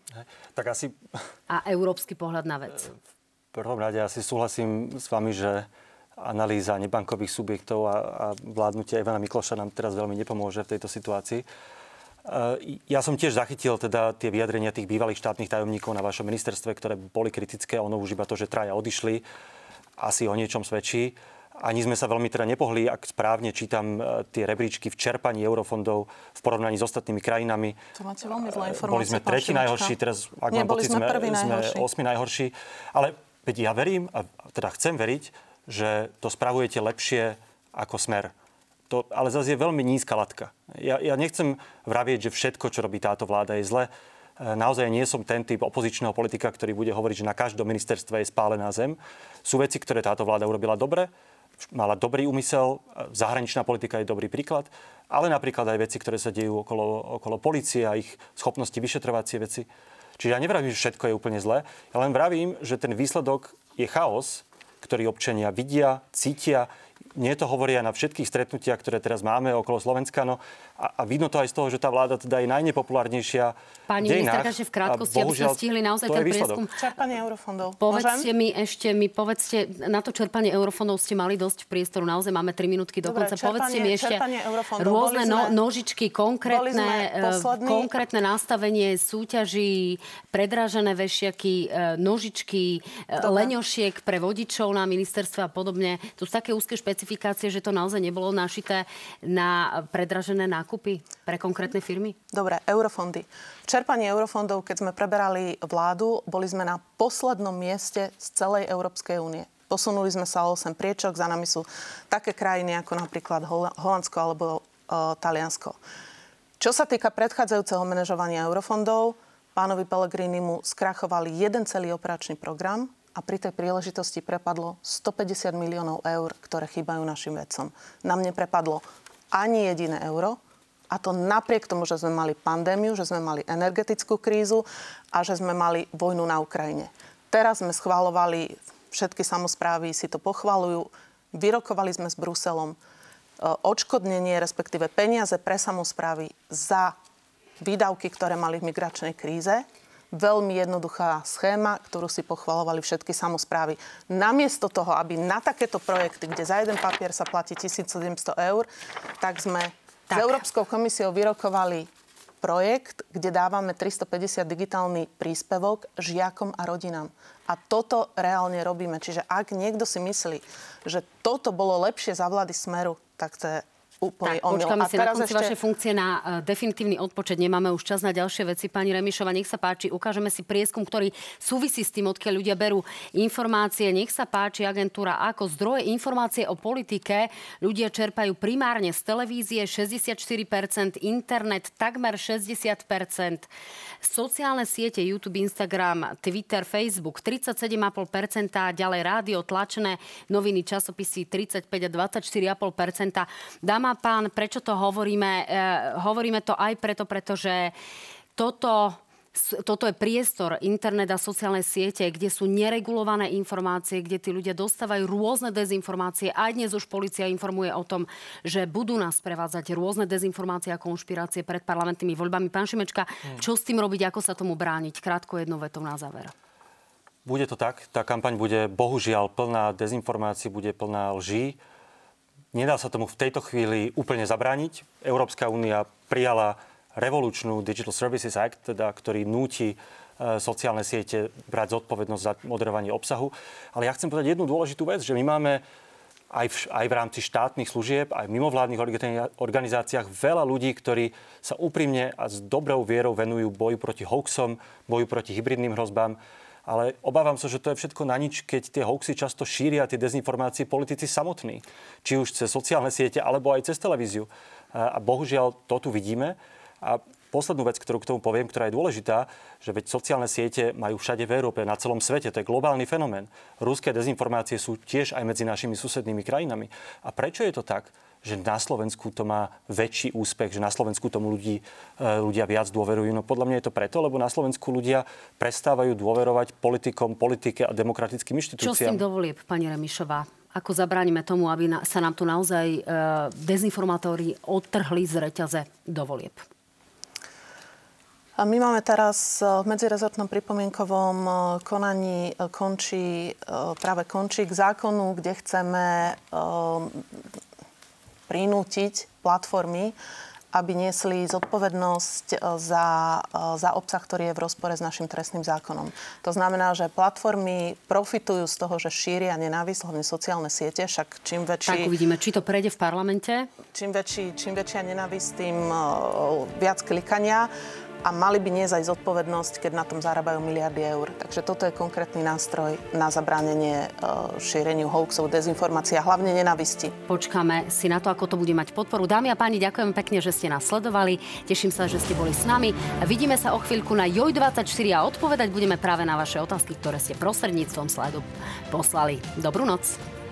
Tak asi... A európsky pohľad na vec? V prvom rade asi súhlasím s vami, že analýza nebankových subjektov a, a vládnutie Ivana Mikloša nám teraz veľmi nepomôže v tejto situácii. Eh, ja som tiež zachytil teda tie vyjadrenia tých bývalých štátnych tajomníkov na vašom ministerstve, ktoré boli kritické. Ono už iba to, že traja odišli, asi o niečom svedčí. Ani sme sa veľmi teda nepohli, ak správne čítam eh, tie rebríčky v čerpaní eurofondov v porovnaní s ostatnými krajinami. To máte veľmi zlé informácie. Boli sme tretí najhorší, teraz ak mám pocit, sme, sme osmi najhorší. Ale veď ja verím, a teda chcem veriť, že to spravujete lepšie ako smer to ale zase je veľmi nízka latka. Ja, ja nechcem vravieť, že všetko, čo robí táto vláda, je zle. Naozaj nie som ten typ opozičného politika, ktorý bude hovoriť, že na každom ministerstve je spálená zem. Sú veci, ktoré táto vláda urobila dobre, mala dobrý úmysel, e, zahraničná politika je dobrý príklad, ale napríklad aj veci, ktoré sa dejú okolo, okolo policie a ich schopnosti vyšetrovacie veci. Čiže ja nevravím, že všetko je úplne zlé, ja len vravím, že ten výsledok je chaos, ktorý občania vidia, cítia, nie to hovoria na všetkých stretnutiach, ktoré teraz máme okolo Slovenska. No, a, a vidno to aj z toho, že tá vláda teda je najnepopulárnejšia Pani ministerka, že v krátkosti, aby sme stihli naozaj ten prieskum. Čerpanie eurofondov. Povedzte Môžem? mi ešte, mi povedzte, na to čerpanie eurofondov ste mali dosť priestoru. Naozaj máme 3 minútky do konca. Povedzte mi ešte rôzne no, nožičky, konkrétne, e, konkrétne nastavenie súťaží, predražené vešiaky, e, nožičky, e, Dobre. leňošiek pre vodičov na ministerstve a podobne. To sú také úzke špecifikácie, že to naozaj nebolo našité na predražené nákupy pre konkrétne firmy? Dobre, eurofondy. Čerpanie eurofondov, keď sme preberali vládu, boli sme na poslednom mieste z celej Európskej únie. Posunuli sme sa o 8 priečok, za nami sú také krajiny ako napríklad Holandsko alebo e, Taliansko. Čo sa týka predchádzajúceho manažovania eurofondov, pánovi Pellegrini mu skrachovali jeden celý operačný program a pri tej príležitosti prepadlo 150 miliónov eur, ktoré chýbajú našim vedcom. Nám neprepadlo ani jediné euro, a to napriek tomu, že sme mali pandémiu, že sme mali energetickú krízu a že sme mali vojnu na Ukrajine. Teraz sme schválovali, všetky samozprávy si to pochvalujú, vyrokovali sme s Bruselom e, odškodnenie, respektíve peniaze pre samozprávy za výdavky, ktoré mali v migračnej kríze. Veľmi jednoduchá schéma, ktorú si pochvalovali všetky samozprávy. Namiesto toho, aby na takéto projekty, kde za jeden papier sa platí 1700 eur, tak sme tak. S Európskou komisiou vyrokovali projekt, kde dávame 350 digitálny príspevok žiakom a rodinám. A toto reálne robíme. Čiže ak niekto si myslí, že toto bolo lepšie za vlády Smeru, tak to je úplný tak, omyl. Počkáme si na konci ešte... vašej funkcie na uh, definitívny odpočet. Nemáme už čas na ďalšie veci. Pani Remišova, nech sa páči, ukážeme si prieskum, ktorý súvisí s tým, odkiaľ ľudia berú informácie. Nech sa páči agentúra ako zdroje informácie o politike. Ľudia čerpajú primárne z televízie 64%, internet takmer 60%, sociálne siete YouTube, Instagram, Twitter, Facebook 37,5%, ďalej rádio, tlačené noviny, časopisy 35 a 24,5%. Dáma pán, prečo to hovoríme? E, hovoríme to aj preto, pretože toto toto je priestor, internet a sociálne siete, kde sú neregulované informácie, kde tí ľudia dostávajú rôzne dezinformácie. Aj dnes už policia informuje o tom, že budú nás prevádzať rôzne dezinformácie a konšpirácie pred parlamentnými voľbami. Pán Šimečka, hmm. čo s tým robiť, ako sa tomu brániť? Krátko jednou vetou na záver. Bude to tak. Tá kampaň bude bohužiaľ plná dezinformácií, bude plná lží. Nedá sa tomu v tejto chvíli úplne zabrániť. Európska únia prijala revolučnú Digital Services Act, teda, ktorý núti e, sociálne siete brať zodpovednosť za moderovanie obsahu. Ale ja chcem povedať jednu dôležitú vec, že my máme aj v, aj v rámci štátnych služieb, aj v mimovládnych organizáciách veľa ľudí, ktorí sa úprimne a s dobrou vierou venujú boju proti hoaxom, boju proti hybridným hrozbám. Ale obávam sa, že to je všetko na nič, keď tie hoaxy často šíria tie dezinformácie politici samotní. Či už cez sociálne siete, alebo aj cez televíziu. A bohužiaľ to tu vidíme. A poslednú vec, ktorú k tomu poviem, ktorá je dôležitá, že veď sociálne siete majú všade v Európe, na celom svete. To je globálny fenomén. Ruské dezinformácie sú tiež aj medzi našimi susednými krajinami. A prečo je to tak? Že na Slovensku to má väčší úspech, že na Slovensku tomu ľudí, e, ľudia viac dôverujú. No podľa mňa je to preto, lebo na Slovensku ľudia prestávajú dôverovať politikom, politike a demokratickým inštitúciám. Čo s tým dovolieb, pani Remišová? Ako zabránime tomu, aby sa nám tu naozaj e, dezinformátori odtrhli z reťaze dovolieb? A my máme teraz v medzirezortnom pripomienkovom e, konaní e, končí, e, práve končí k zákonu, kde chceme prinútiť platformy, aby niesli zodpovednosť za, za obsah, ktorý je v rozpore s našim trestným zákonom. To znamená, že platformy profitujú z toho, že šíria nenávisť, hlavne sociálne siete, však čím väčší... Tak uvidíme, či to prejde v parlamente. Čím, väčší, čím väčšia nenávisť, tým viac klikania a mali by niesť aj zodpovednosť, keď na tom zarábajú miliardy eur. Takže toto je konkrétny nástroj na zabránenie e, šíreniu hoaxov, dezinformácií a hlavne nenavisti. Počkáme si na to, ako to bude mať podporu. Dámy a páni, ďakujem pekne, že ste nás sledovali. Teším sa, že ste boli s nami. Vidíme sa o chvíľku na JOJ24 a odpovedať budeme práve na vaše otázky, ktoré ste prostredníctvom slajdu poslali. Dobrú noc.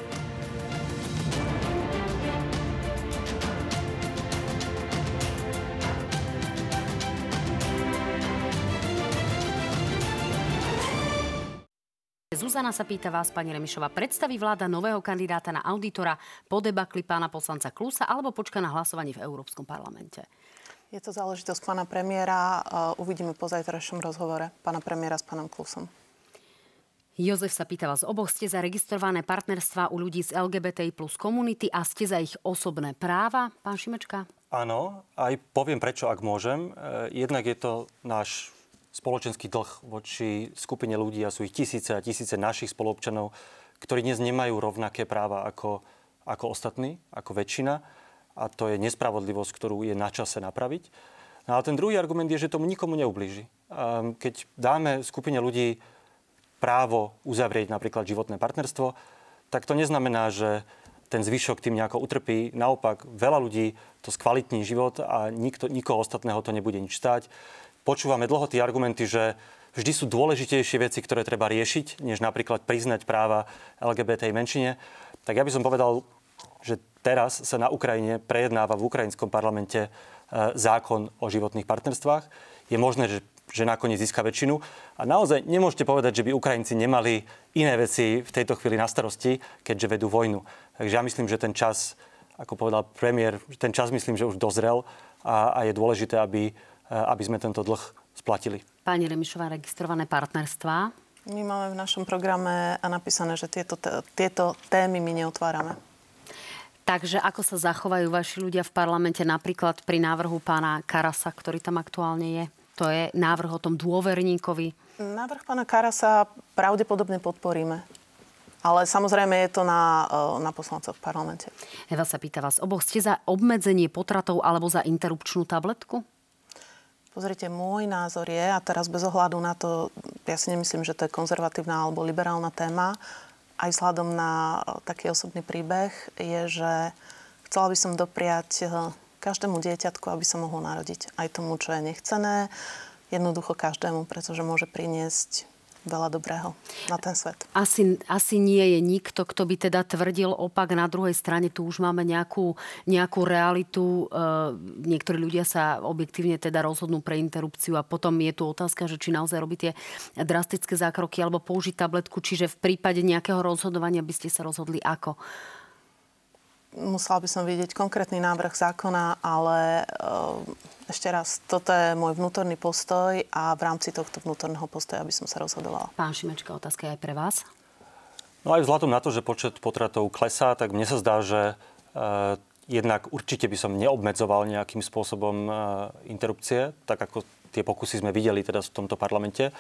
Zuzana sa pýta vás, pani Remišová, predstaví vláda nového kandidáta na auditora po debakli pána poslanca Klusa alebo počka na hlasovanie v Európskom parlamente? Je to záležitosť pána premiéra. Uvidíme po zajtrajšom rozhovore pána premiéra s pánom Klusom. Jozef sa pýta vás, oboch ste zaregistrované partnerstva u ľudí z LGBTI plus komunity a ste za ich osobné práva, pán Šimečka? Áno, aj poviem prečo, ak môžem. E, jednak je to náš spoločenský dlh voči skupine ľudí a sú ich tisíce a tisíce našich spoluobčanov, ktorí dnes nemajú rovnaké práva ako, ako ostatní, ako väčšina. A to je nespravodlivosť, ktorú je na čase napraviť. No ale ten druhý argument je, že tomu nikomu neublíži. Keď dáme skupine ľudí právo uzavrieť napríklad životné partnerstvo, tak to neznamená, že ten zvyšok tým nejako utrpí. Naopak, veľa ľudí to skvalitní život a nikto, nikoho ostatného to nebude nič stáť počúvame dlho tie argumenty, že vždy sú dôležitejšie veci, ktoré treba riešiť, než napríklad priznať práva LGBT menšine. Tak ja by som povedal, že teraz sa na Ukrajine prejednáva v ukrajinskom parlamente e, zákon o životných partnerstvách. Je možné, že, že nakoniec získa väčšinu. A naozaj nemôžete povedať, že by Ukrajinci nemali iné veci v tejto chvíli na starosti, keďže vedú vojnu. Takže ja myslím, že ten čas, ako povedal premiér, ten čas myslím, že už dozrel a, a je dôležité, aby aby sme tento dlh splatili. Pani Remišová, registrované partnerstvá? My máme v našom programe napísané, že tieto, tieto témy my neotvárame. Takže ako sa zachovajú vaši ľudia v parlamente napríklad pri návrhu pána Karasa, ktorý tam aktuálne je? To je návrh o tom dôverníkovi. Návrh pána Karasa pravdepodobne podporíme. Ale samozrejme je to na, eh, na poslancoch v parlamente. Eva sa pýta vás, oboch ste za obmedzenie potratov alebo za interrupčnú tabletku? Pozrite, môj názor je, a teraz bez ohľadu na to, ja si nemyslím, že to je konzervatívna alebo liberálna téma, aj vzhľadom na e, taký osobný príbeh, je, že chcela by som dopriať e, každému dieťatku, aby sa mohlo narodiť. Aj tomu, čo je nechcené, jednoducho každému, pretože môže priniesť veľa dobrého na ten svet. Asi, asi nie je nikto, kto by teda tvrdil opak. Na druhej strane tu už máme nejakú, nejakú realitu. E, niektorí ľudia sa objektívne teda rozhodnú pre interrupciu a potom je tu otázka, že či naozaj robí tie drastické zákroky alebo použiť tabletku. Čiže v prípade nejakého rozhodovania by ste sa rozhodli ako? Musela by som vidieť konkrétny návrh zákona, ale e, ešte raz, toto je môj vnútorný postoj a v rámci tohto vnútorného postoja by som sa rozhodovala. Pán Šimečka, otázka je aj pre vás. No aj vzhľadom na to, že počet potratov klesá, tak mne sa zdá, že e, jednak určite by som neobmedzoval nejakým spôsobom e, interrupcie, tak ako tie pokusy sme videli teda v tomto parlamente. E,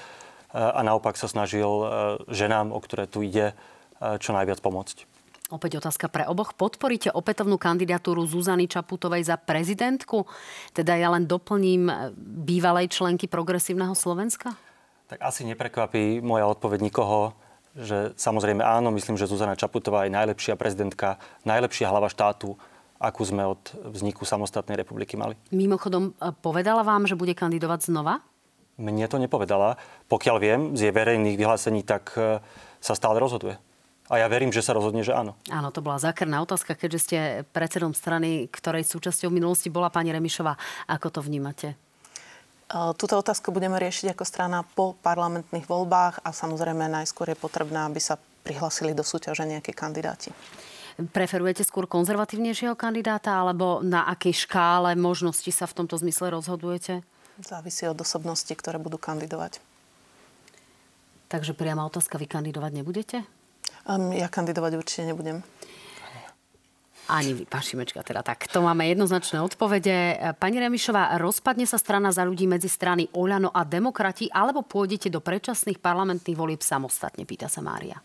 a naopak sa snažil e, ženám, o ktoré tu ide, e, čo najviac pomôcť. Opäť otázka pre oboch. Podporíte opätovnú kandidatúru Zuzany Čaputovej za prezidentku? Teda ja len doplním e, bývalej členky progresívneho Slovenska? Tak asi neprekvapí moja odpoveď nikoho, že samozrejme áno, myslím, že Zuzana Čaputová je najlepšia prezidentka, najlepšia hlava štátu, akú sme od vzniku samostatnej republiky mali. Mimochodom, e, povedala vám, že bude kandidovať znova? Mne to nepovedala. Pokiaľ viem z jej verejných vyhlásení, tak e, sa stále rozhoduje. A ja verím, že sa rozhodne, že áno. Áno, to bola zákerná otázka, keďže ste predsedom strany, ktorej súčasťou v minulosti bola pani Remišová. Ako to vnímate? Túto otázku budeme riešiť ako strana po parlamentných voľbách a samozrejme najskôr je potrebné, aby sa prihlasili do súťaže nejakí kandidáti. Preferujete skôr konzervatívnejšieho kandidáta alebo na akej škále možnosti sa v tomto zmysle rozhodujete? Závisí od osobností, ktoré budú kandidovať. Takže priama otázka, vy kandidovať nebudete? Um, ja kandidovať určite nebudem. Ani vy, pán Šimečka, teda tak. To máme jednoznačné odpovede. Pani Remišová, rozpadne sa strana za ľudí medzi strany Oľano a Demokrati, alebo pôjdete do predčasných parlamentných volieb samostatne, pýta sa Mária.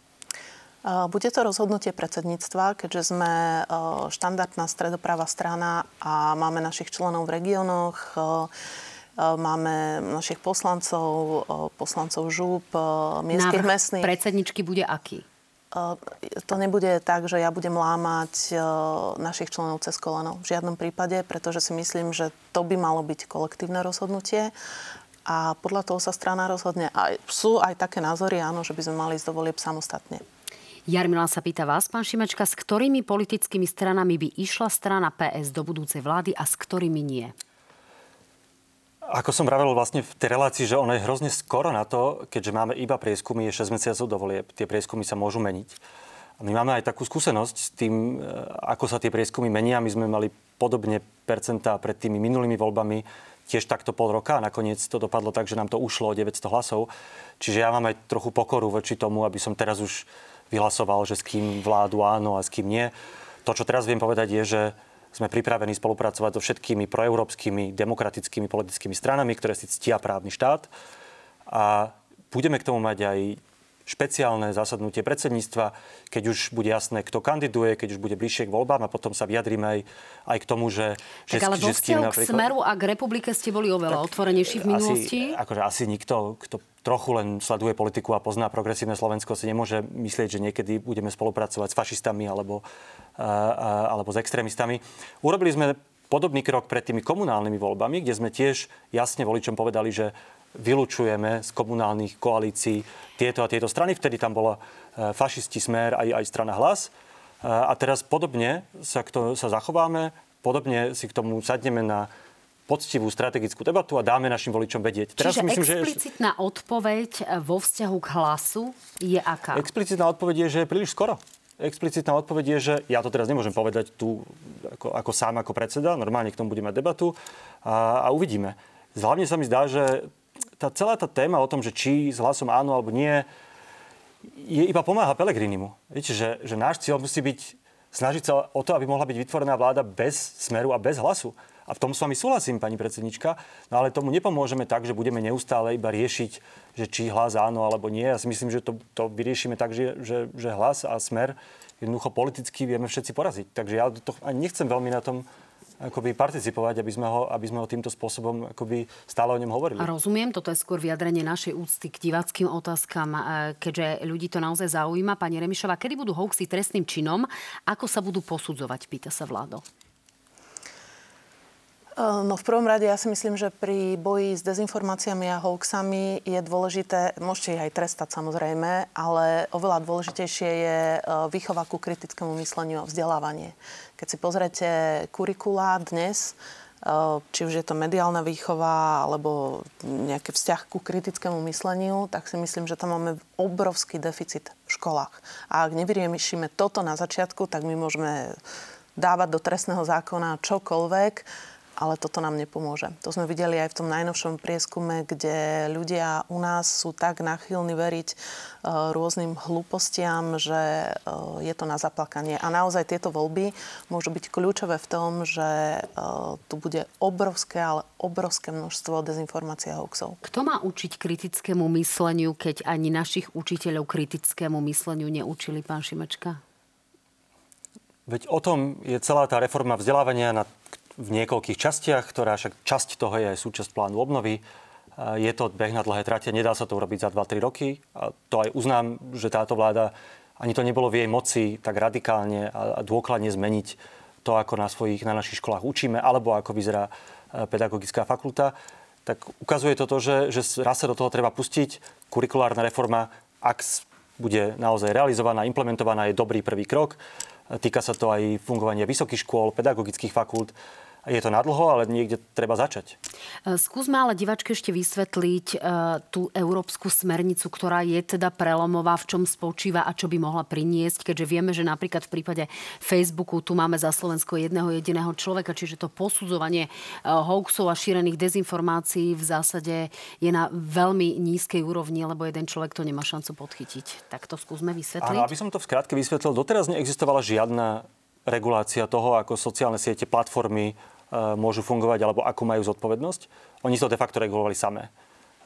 Bude to rozhodnutie predsedníctva, keďže sme štandardná stredoprava strana a máme našich členov v regiónoch, máme našich poslancov, poslancov žúb, miestských mesných. predsedničky bude aký? To nebude tak, že ja budem lámať našich členov cez koleno. V žiadnom prípade, pretože si myslím, že to by malo byť kolektívne rozhodnutie a podľa toho sa strana rozhodne. A sú aj také názory, áno, že by sme mali ísť do volieb samostatne. Jarmila sa pýta vás, pán Šimečka, s ktorými politickými stranami by išla strana PS do budúcej vlády a s ktorými nie? Ako som vravel vlastne v tej relácii, že ono je hrozne skoro na to, keďže máme iba prieskumy, je 6 mesiacov do volieb, tie prieskumy sa môžu meniť. A my máme aj takú skúsenosť s tým, e, ako sa tie prieskumy menia. My sme mali podobne percentá pred tými minulými voľbami, tiež takto pol roka a nakoniec to dopadlo tak, že nám to ušlo o 900 hlasov. Čiže ja mám aj trochu pokoru voči tomu, aby som teraz už vyhlasoval, že s kým vládu áno a s kým nie. To, čo teraz viem povedať, je, že sme pripravení spolupracovať so všetkými proeurópskymi demokratickými politickými stranami, ktoré si ctia právny štát. A budeme k tomu mať aj špeciálne zasadnutie predsedníctva, keď už bude jasné, kto kandiduje, keď už bude bližšie k voľbám a potom sa vyjadrime aj, aj k tomu, že... Tak že, ale vo vzťahu napríklad... k Smeru a k Republike ste boli oveľa tak, otvorenejší v minulosti? Asi, akože asi nikto, kto trochu len sleduje politiku a pozná progresívne Slovensko, si nemôže myslieť, že niekedy budeme spolupracovať s fašistami alebo, uh, alebo s extrémistami. Urobili sme podobný krok pred tými komunálnymi voľbami, kde sme tiež jasne voličom povedali, že vylučujeme z komunálnych koalícií tieto a tieto strany. Vtedy tam bola e, fašisti Smer aj, aj strana Hlas. E, a teraz podobne sa, to, sa zachováme, podobne si k tomu sadneme na poctivú strategickú debatu a dáme našim voličom vedieť. Teraz Čiže myslím, explicitná že... odpoveď vo vzťahu k hlasu je aká? Explicitná odpoveď je, že je príliš skoro. Explicitná odpoveď je, že ja to teraz nemôžem povedať tu ako, ako sám, ako predseda, normálne k tomu budeme mať debatu a, a uvidíme. Hlavne sa mi zdá, že tá celá tá téma o tom, že či s hlasom áno alebo nie, je iba pomáha Pelegrinimu. Viete, že, že náš cieľ musí byť snažiť sa o to, aby mohla byť vytvorená vláda bez smeru a bez hlasu. A v tom s vami súhlasím, pani predsednička, no ale tomu nepomôžeme tak, že budeme neustále iba riešiť, že či hlas áno alebo nie. Ja si myslím, že to, to vyriešime tak, že, že, že hlas a smer jednoducho politicky vieme všetci poraziť. Takže ja to ani nechcem veľmi na tom akoby participovať, aby sme, ho, aby sme ho týmto spôsobom akoby stále o ňom hovorili. Rozumiem, toto je skôr vyjadrenie našej úcty k diváckým otázkam, e, keďže ľudí to naozaj zaujíma. Pani Remišová, kedy budú hoaxy trestným činom? Ako sa budú posudzovať, pýta sa vládo. No v prvom rade ja si myslím, že pri boji s dezinformáciami a hoaxami je dôležité, môžete ich aj trestať samozrejme, ale oveľa dôležitejšie je e, výchova ku kritickému mysleniu a vzdelávanie. Keď si pozrete kurikula dnes, e, či už je to mediálna výchova alebo nejaký vzťah ku kritickému mysleniu, tak si myslím, že tam máme obrovský deficit v školách. A ak nevyriešime toto na začiatku, tak my môžeme dávať do trestného zákona čokoľvek, ale toto nám nepomôže. To sme videli aj v tom najnovšom prieskume, kde ľudia u nás sú tak nachylní veriť e, rôznym hlúpostiam, že e, je to na zaplakanie. A naozaj tieto voľby môžu byť kľúčové v tom, že e, tu bude obrovské, ale obrovské množstvo dezinformácií a hoaxov. Kto má učiť kritickému mysleniu, keď ani našich učiteľov kritickému mysleniu neučili, pán Šimečka? Veď o tom je celá tá reforma vzdelávania na, v niekoľkých častiach, ktorá však časť toho je aj súčasť plánu obnovy. Je to beh na dlhé trate, nedá sa to urobiť za 2-3 roky. A to aj uznám, že táto vláda ani to nebolo v jej moci tak radikálne a dôkladne zmeniť to, ako na, svojich, na našich školách učíme, alebo ako vyzerá e, pedagogická fakulta. Tak ukazuje to to, že, že raz sa do toho treba pustiť. Kurikulárna reforma, ak bude naozaj realizovaná, implementovaná, je dobrý prvý krok. Týka sa to aj fungovania vysokých škôl, pedagogických fakult je to nadlho, ale niekde treba začať. E, skúsme ale divačke ešte vysvetliť e, tú európsku smernicu, ktorá je teda prelomová, v čom spočíva a čo by mohla priniesť, keďže vieme, že napríklad v prípade Facebooku tu máme za Slovensko jedného jediného človeka, čiže to posudzovanie e, hoaxov a šírených dezinformácií v zásade je na veľmi nízkej úrovni, lebo jeden človek to nemá šancu podchytiť. Tak to skúsme vysvetliť. Áno, aby som to v skrátke vysvetlil, doteraz neexistovala žiadna regulácia toho, ako sociálne siete, platformy môžu fungovať alebo akú majú zodpovednosť. Oni to de facto regulovali samé.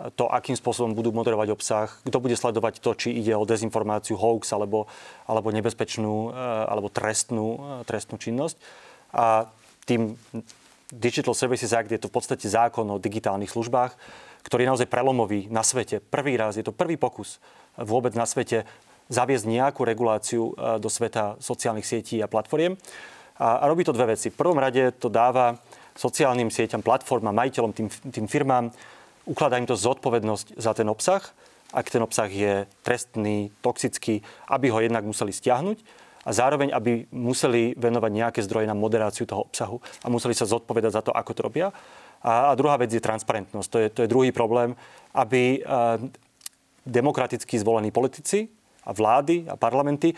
E, to, akým spôsobom budú moderovať obsah, kto bude sledovať to, či ide o dezinformáciu, hoax alebo, alebo nebezpečnú e, alebo trestnú, trestnú činnosť. A tým Digital Services Act je to v podstate zákon o digitálnych službách, ktorý je naozaj prelomový na svete. Prvý raz, je to prvý pokus vôbec na svete zaviesť nejakú reguláciu do sveta sociálnych sietí a platformiem. A, a robí to dve veci. V prvom rade to dáva sociálnym sieťam, platformám, majiteľom, tým, tým firmám, ukladá im to zodpovednosť za ten obsah. Ak ten obsah je trestný, toxický, aby ho jednak museli stiahnuť a zároveň, aby museli venovať nejaké zdroje na moderáciu toho obsahu a museli sa zodpovedať za to, ako to robia. A, a druhá vec je transparentnosť. To je, to je druhý problém, aby a, demokraticky zvolení politici a vlády a parlamenty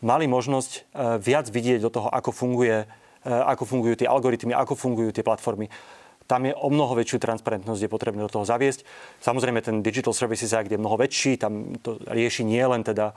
mali možnosť e, viac vidieť do toho, ako, funguje, e, ako fungujú tie algoritmy, ako fungujú tie platformy. Tam je o mnoho väčšiu transparentnosť, je potrebné do toho zaviesť. Samozrejme, ten Digital Services Act je mnoho väčší, tam to rieši nie len teda e,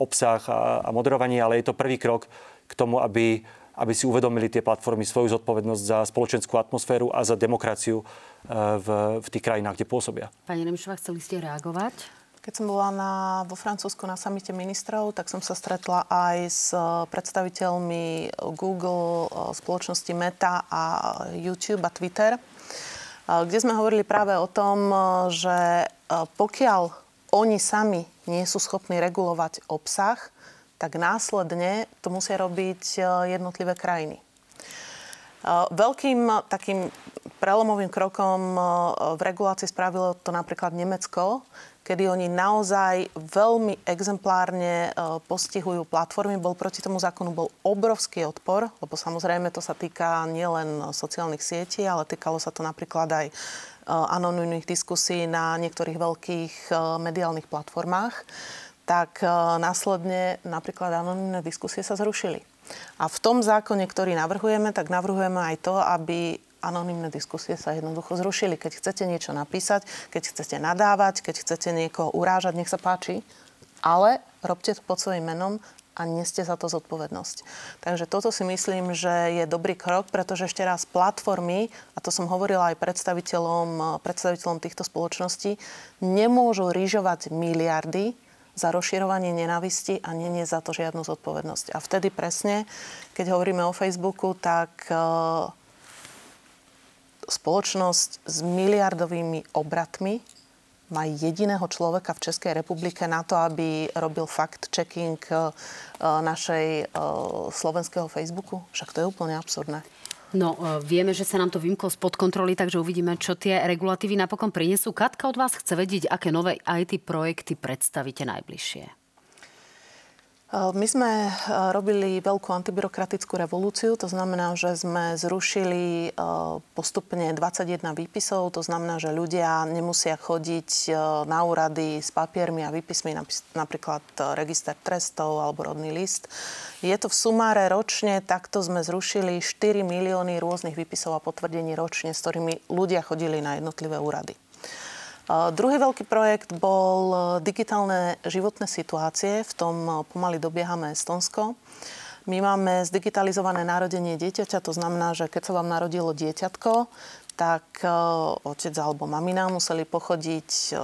obsah a moderovanie, ale je to prvý krok k tomu, aby, aby si uvedomili tie platformy svoju zodpovednosť za spoločenskú atmosféru a za demokraciu v, v tých krajinách, kde pôsobia. Pani Nemšová, chceli ste reagovať? Keď som bola na, vo Francúzsku na samite ministrov, tak som sa stretla aj s eh, predstaviteľmi Google, eh, spoločnosti Meta a YouTube a Twitter, eh, kde sme hovorili práve o tom, že pokiaľ oni sami nie sú schopní regulovať obsah, tak následne to musia robiť jednotlivé krajiny. Veľkým takým prelomovým krokom v regulácii spravilo to napríklad Nemecko, kedy oni naozaj veľmi exemplárne e, postihujú platformy. Bol proti tomu zákonu bol obrovský odpor, lebo samozrejme to sa týka nielen sociálnych sietí, ale týkalo sa to napríklad aj e, anonimných diskusí na niektorých veľkých e, mediálnych platformách, tak následne napríklad anonimné diskusie sa zrušili. A v tom zákone, ktorý navrhujeme, tak navrhujeme aj to, aby anonimné diskusie sa jednoducho zrušili. Keď chcete niečo napísať, keď chcete nadávať, keď chcete niekoho urážať, nech sa páči, ale robte to pod svojím menom a neste za to zodpovednosť. Takže toto si myslím, že je dobrý krok, pretože ešte raz platformy, a to som hovorila aj predstaviteľom, predstaviteľom týchto spoločností, nemôžu rýžovať miliardy za rozširovanie nenavisti a nie za to žiadnu zodpovednosť. A vtedy presne, keď hovoríme o Facebooku, tak spoločnosť s miliardovými obratmi má jediného človeka v Českej republike na to, aby robil fact-checking e, našej e, slovenského Facebooku? Však to je úplne absurdné. No, e, vieme, že sa nám to vymklo spod kontroly, takže uvidíme, čo tie regulatívy napokon prinesú. Katka od vás chce vedieť, aké nové IT projekty predstavíte najbližšie. My sme robili veľkú antibyrokratickú revolúciu, to znamená, že sme zrušili postupne 21 výpisov, to znamená, že ľudia nemusia chodiť na úrady s papiermi a výpismi, napríklad register trestov alebo rodný list. Je to v sumáre ročne, takto sme zrušili 4 milióny rôznych výpisov a potvrdení ročne, s ktorými ľudia chodili na jednotlivé úrady. Druhý veľký projekt bol e, digitálne životné situácie. V tom e, pomaly dobiehame Estonsko. My máme zdigitalizované narodenie dieťaťa, to znamená, že keď sa vám narodilo dieťatko, tak e, otec alebo mamina museli pochodiť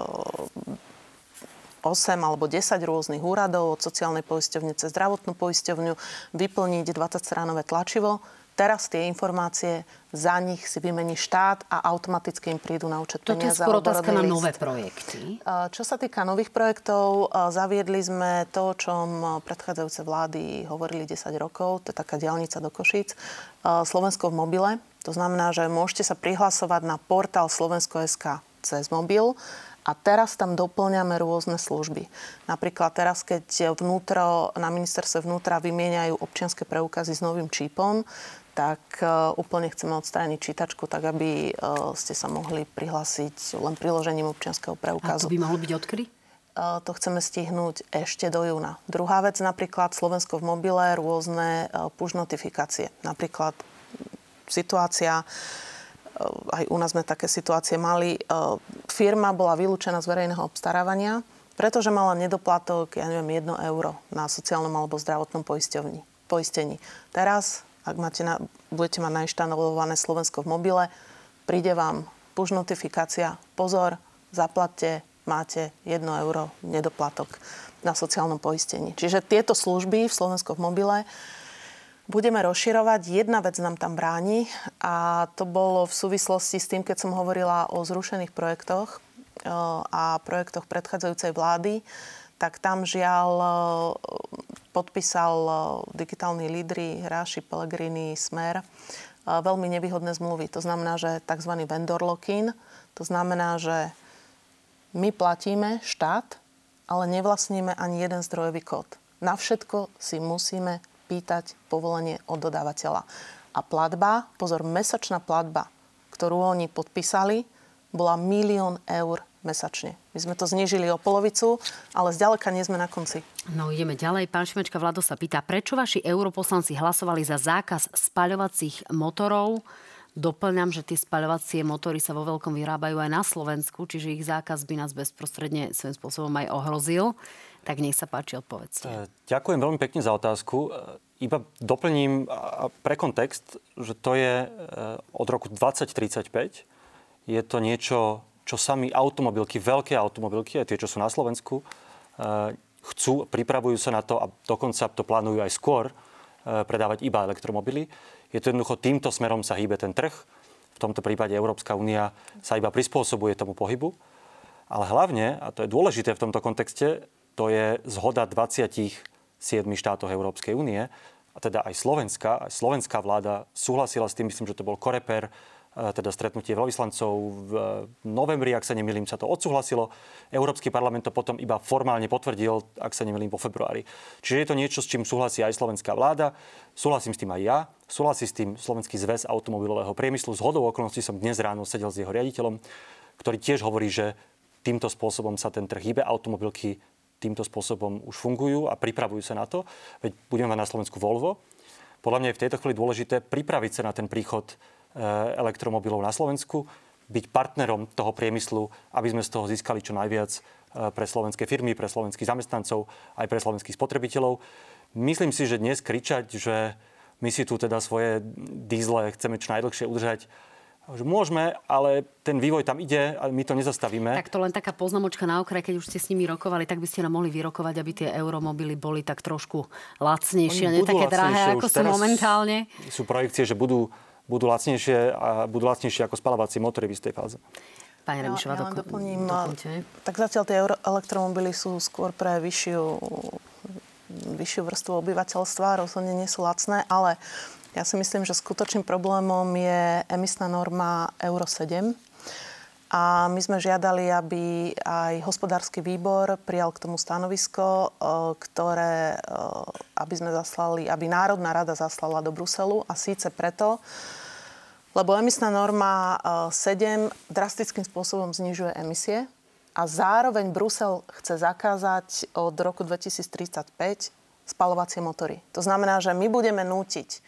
8 alebo 10 rôznych úradov od sociálnej poisťovne cez zdravotnú poisťovňu, vyplniť 20-stranové tlačivo. Teraz tie informácie za nich si vymení štát a automaticky im prídu na účet Toto je skôr otázka na nové projekty. Čo sa týka nových projektov, zaviedli sme to, o čom predchádzajúce vlády hovorili 10 rokov. To je taká diálnica do Košíc. Slovensko v mobile. To znamená, že môžete sa prihlasovať na portál Slovensko.sk cez mobil a teraz tam doplňame rôzne služby. Napríklad teraz, keď vnútro, na ministerstve vnútra vymieňajú občianske preukazy s novým čípom, tak uh, úplne chceme odstrániť čítačku, tak aby uh, ste sa mohli prihlásiť len priložením občianského preukazu. A to by mohlo byť odkedy? Uh, to chceme stihnúť ešte do júna. Druhá vec, napríklad Slovensko v mobile, rôzne push notifikácie. Napríklad situácia, aj u nás sme také situácie mali. E, firma bola vylúčená z verejného obstarávania, pretože mala nedoplatok, ja neviem, 1 euro na sociálnom alebo zdravotnom poistení. Teraz, ak máte na, budete mať nainštalované Slovensko v mobile, príde vám push notifikácia, pozor, zaplatte, máte 1 euro nedoplatok na sociálnom poistení. Čiže tieto služby v Slovensko v mobile budeme rozširovať. Jedna vec nám tam bráni a to bolo v súvislosti s tým, keď som hovorila o zrušených projektoch e, a projektoch predchádzajúcej vlády, tak tam žiaľ e, podpísal e, digitálny lídry Ráši, Pellegrini, Smer veľmi nevýhodné zmluvy. To znamená, že tzv. vendor lock-in, to znamená, že my platíme štát, ale nevlastníme ani jeden zdrojový kód. Na všetko si musíme pýtať povolenie od dodávateľa. A platba, pozor, mesačná platba, ktorú oni podpísali, bola milión eur mesačne. My sme to znížili o polovicu, ale zďaleka nie sme na konci. No ideme ďalej. Pán Šimečka Vlado sa pýta, prečo vaši europoslanci hlasovali za zákaz spaľovacích motorov? Doplňam, že tie spaľovacie motory sa vo veľkom vyrábajú aj na Slovensku, čiže ich zákaz by nás bezprostredne svojím spôsobom aj ohrozil. Tak nech sa páči, odpovedzte. E, ďakujem veľmi pekne za otázku. E, iba doplním pre kontext, že to je e, od roku 2035. Je to niečo, čo sami automobilky, veľké automobilky, aj tie, čo sú na Slovensku, chcú, pripravujú sa na to a dokonca to plánujú aj skôr predávať iba elektromobily. Je to jednoducho týmto smerom sa hýbe ten trh. V tomto prípade Európska únia sa iba prispôsobuje tomu pohybu. Ale hlavne, a to je dôležité v tomto kontexte, to je zhoda 27 štátov Európskej únie, a teda aj Slovenska, aj slovenská vláda súhlasila s tým, myslím, že to bol Koreper, e, teda stretnutie veľvyslancov v novembri, ak sa nemýlim, sa to odsúhlasilo. Európsky parlament to potom iba formálne potvrdil, ak sa nemýlim, vo februári. Čiže je to niečo, s čím súhlasí aj slovenská vláda. Súhlasím s tým aj ja. Súhlasí s tým Slovenský zväz automobilového priemyslu. Z hodou okolností som dnes ráno sedel s jeho riaditeľom, ktorý tiež hovorí, že týmto spôsobom sa ten trh hýbe. Automobilky týmto spôsobom už fungujú a pripravujú sa na to. Veď budeme mať na Slovensku Volvo. Podľa mňa je v tejto chvíli dôležité pripraviť sa na ten príchod e, elektromobilov na Slovensku, byť partnerom toho priemyslu, aby sme z toho získali čo najviac e, pre slovenské firmy, pre slovenských zamestnancov, aj pre slovenských spotrebiteľov. Myslím si, že dnes kričať, že my si tu teda svoje dízle chceme čo najdlhšie udržať, že môžeme, ale ten vývoj tam ide a my to nezastavíme. Tak to len taká poznámočka na okraj, keď už ste s nimi rokovali, tak by ste nám mohli vyrokovať, aby tie euromobily boli tak trošku lacnejšie, a nie také drahé, ako sú momentálne. Sú projekcie, že budú, budú lacnejšie a budú lacnejšie ako spalovací motory v istej fáze. Pani Remišová, ja, ja doplním. Doplňte. Tak zatiaľ tie elektromobily sú skôr pre vyššiu vyššiu vrstvu obyvateľstva, rozhodne nie sú lacné, ale ja si myslím, že skutočným problémom je emisná norma Euro 7. A my sme žiadali, aby aj hospodársky výbor prijal k tomu stanovisko, e, ktoré, e, aby sme zaslali, aby Národná rada zaslala do Bruselu. A síce preto, lebo emisná norma 7 e, drastickým spôsobom znižuje emisie a zároveň Brusel chce zakázať od roku 2035 spalovacie motory. To znamená, že my budeme nútiť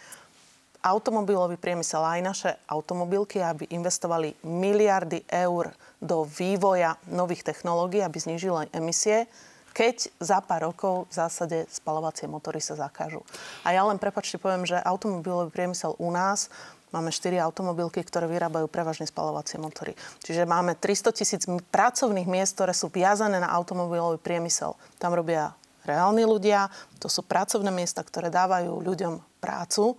automobilový priemysel aj naše automobilky, aby investovali miliardy eur do vývoja nových technológií, aby znižili emisie, keď za pár rokov v zásade spalovacie motory sa zakážu. A ja len prepačte poviem, že automobilový priemysel u nás Máme 4 automobilky, ktoré vyrábajú prevažne spalovacie motory. Čiže máme 300 tisíc pracovných miest, ktoré sú viazané na automobilový priemysel. Tam robia reálni ľudia, to sú pracovné miesta, ktoré dávajú ľuďom prácu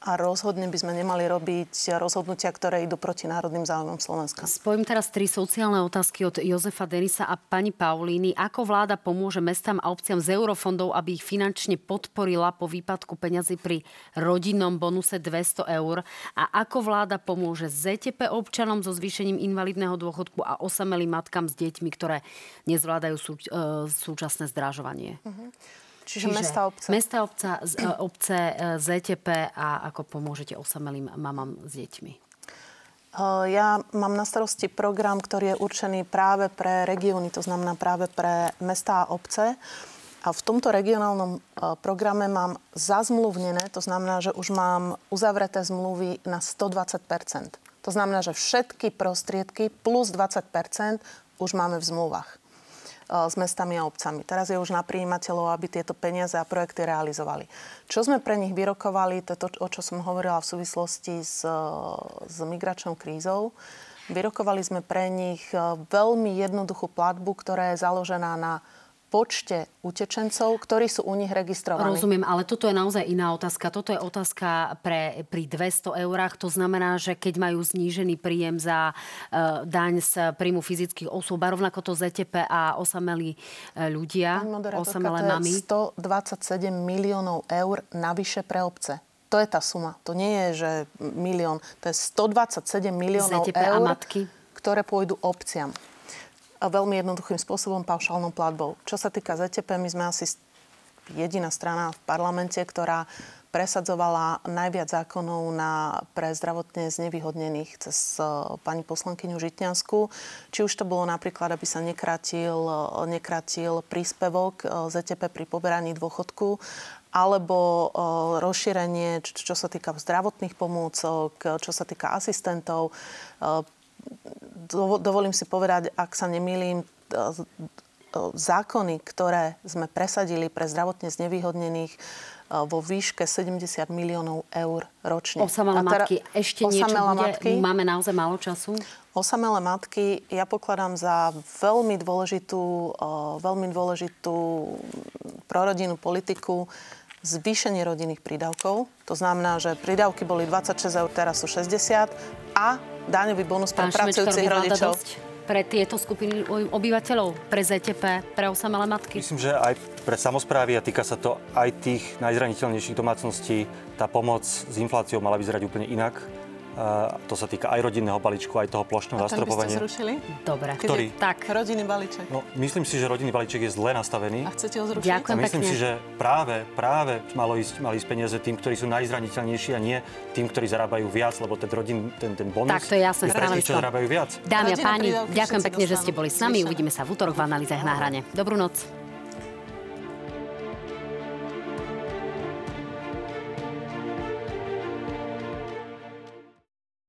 a rozhodne by sme nemali robiť rozhodnutia, ktoré idú proti národným záujmom Slovenska. Spojím teraz tri sociálne otázky od Jozefa Denisa a pani Paulíny. Ako vláda pomôže mestám a obciam z eurofondov, aby ich finančne podporila po výpadku peňazí pri rodinnom bonuse 200 eur? A ako vláda pomôže ZTP občanom so zvýšením invalidného dôchodku a osamelým matkám s deťmi, ktoré nezvládajú sú, e, súčasné zdražovanie? Uh-huh. Čiže, Čiže mesta, obce. Mesta, obca, z, e, obce, e, ZTP a ako pomôžete osamelým mamám s deťmi? E, ja mám na starosti program, ktorý je určený práve pre regióny, to znamená práve pre mesta a obce. A v tomto regionálnom programe mám zazmluvnené, to znamená, že už mám uzavreté zmluvy na 120% To znamená, že všetky prostriedky plus 20% už máme v zmluvách. Eh, s mestami a obcami. Teraz je už na príjimateľov, aby tieto peniaze a projekty realizovali. Čo sme pre nich vyrokovali, to je to, o čo som hovorila v súvislosti s, eh, s migračnou krízou. Vyrokovali sme pre nich eh, veľmi jednoduchú platbu, ktorá je založená na počte utečencov, ktorí sú u nich registrovaní. Rozumiem, ale toto je naozaj iná otázka. Toto je otázka pre, pri 200 eurách. To znamená, že keď majú znížený príjem za uh, daň z príjmu fyzických osôb, a rovnako to ZTP a osamelí uh, ľudia, osamelé mami. 127 miliónov eur navyše pre obce. To je tá suma. To nie je, že milión. To je 127 miliónov ZTP eur, ktoré pôjdu obciam veľmi jednoduchým spôsobom paušálnou platbou. Čo sa týka ZTP, my sme asi jediná strana v parlamente, ktorá presadzovala najviac zákonov na, pre zdravotne znevýhodnených cez uh, pani poslankyňu Žitňansku. Či už to bolo napríklad, aby sa nekratil, uh, nekratil príspevok uh, ZTP pri poberaní dôchodku, alebo rozšírenie, čo sa týka zdravotných pomôcok, čo sa týka asistentov, dovolím si povedať, ak sa nemýlim, zákony, ktoré sme presadili pre zdravotne znevýhodnených e, vo výške 70 miliónov eur ročne. Osamelé matky, ešte niečo bude? Matky, Máme naozaj málo času? Osamelé matky ja pokladám za veľmi dôležitú, e, veľmi dôležitú prorodinnú politiku zvýšenie rodinných prídavkov. To znamená, že prídavky boli 26 eur, teraz sú 60 a daňový bonus pre pracujúcich rodičov. pre tieto skupiny obyvateľov, pre ZTP, pre osamelé matky? Myslím, že aj pre samozprávy a týka sa to aj tých najzraniteľnejších domácností. Tá pomoc s infláciou mala vyzerať úplne inak to sa týka aj rodinného balíčku, aj toho plošného zastropovania. A zrušili? Dobre. Ktorý? Tak. Rodinný balíček. No, myslím si, že rodinný balíček je zle nastavený. A chcete ho zrušiť? Ďakujem a myslím pekne. si, že práve, práve malo ísť, mali ísť peniaze tým, ktorí sú najzraniteľnejší a nie tým, ktorí zarábajú viac, lebo ten rodin, ten, ten bonus tak, to je jasné je pre tých, čo zarábajú viac. Dámy a páni, ďakujem pekne, že ste boli s nami. Uvidíme sa v útorok v analýzach na hrane. Dobrú noc.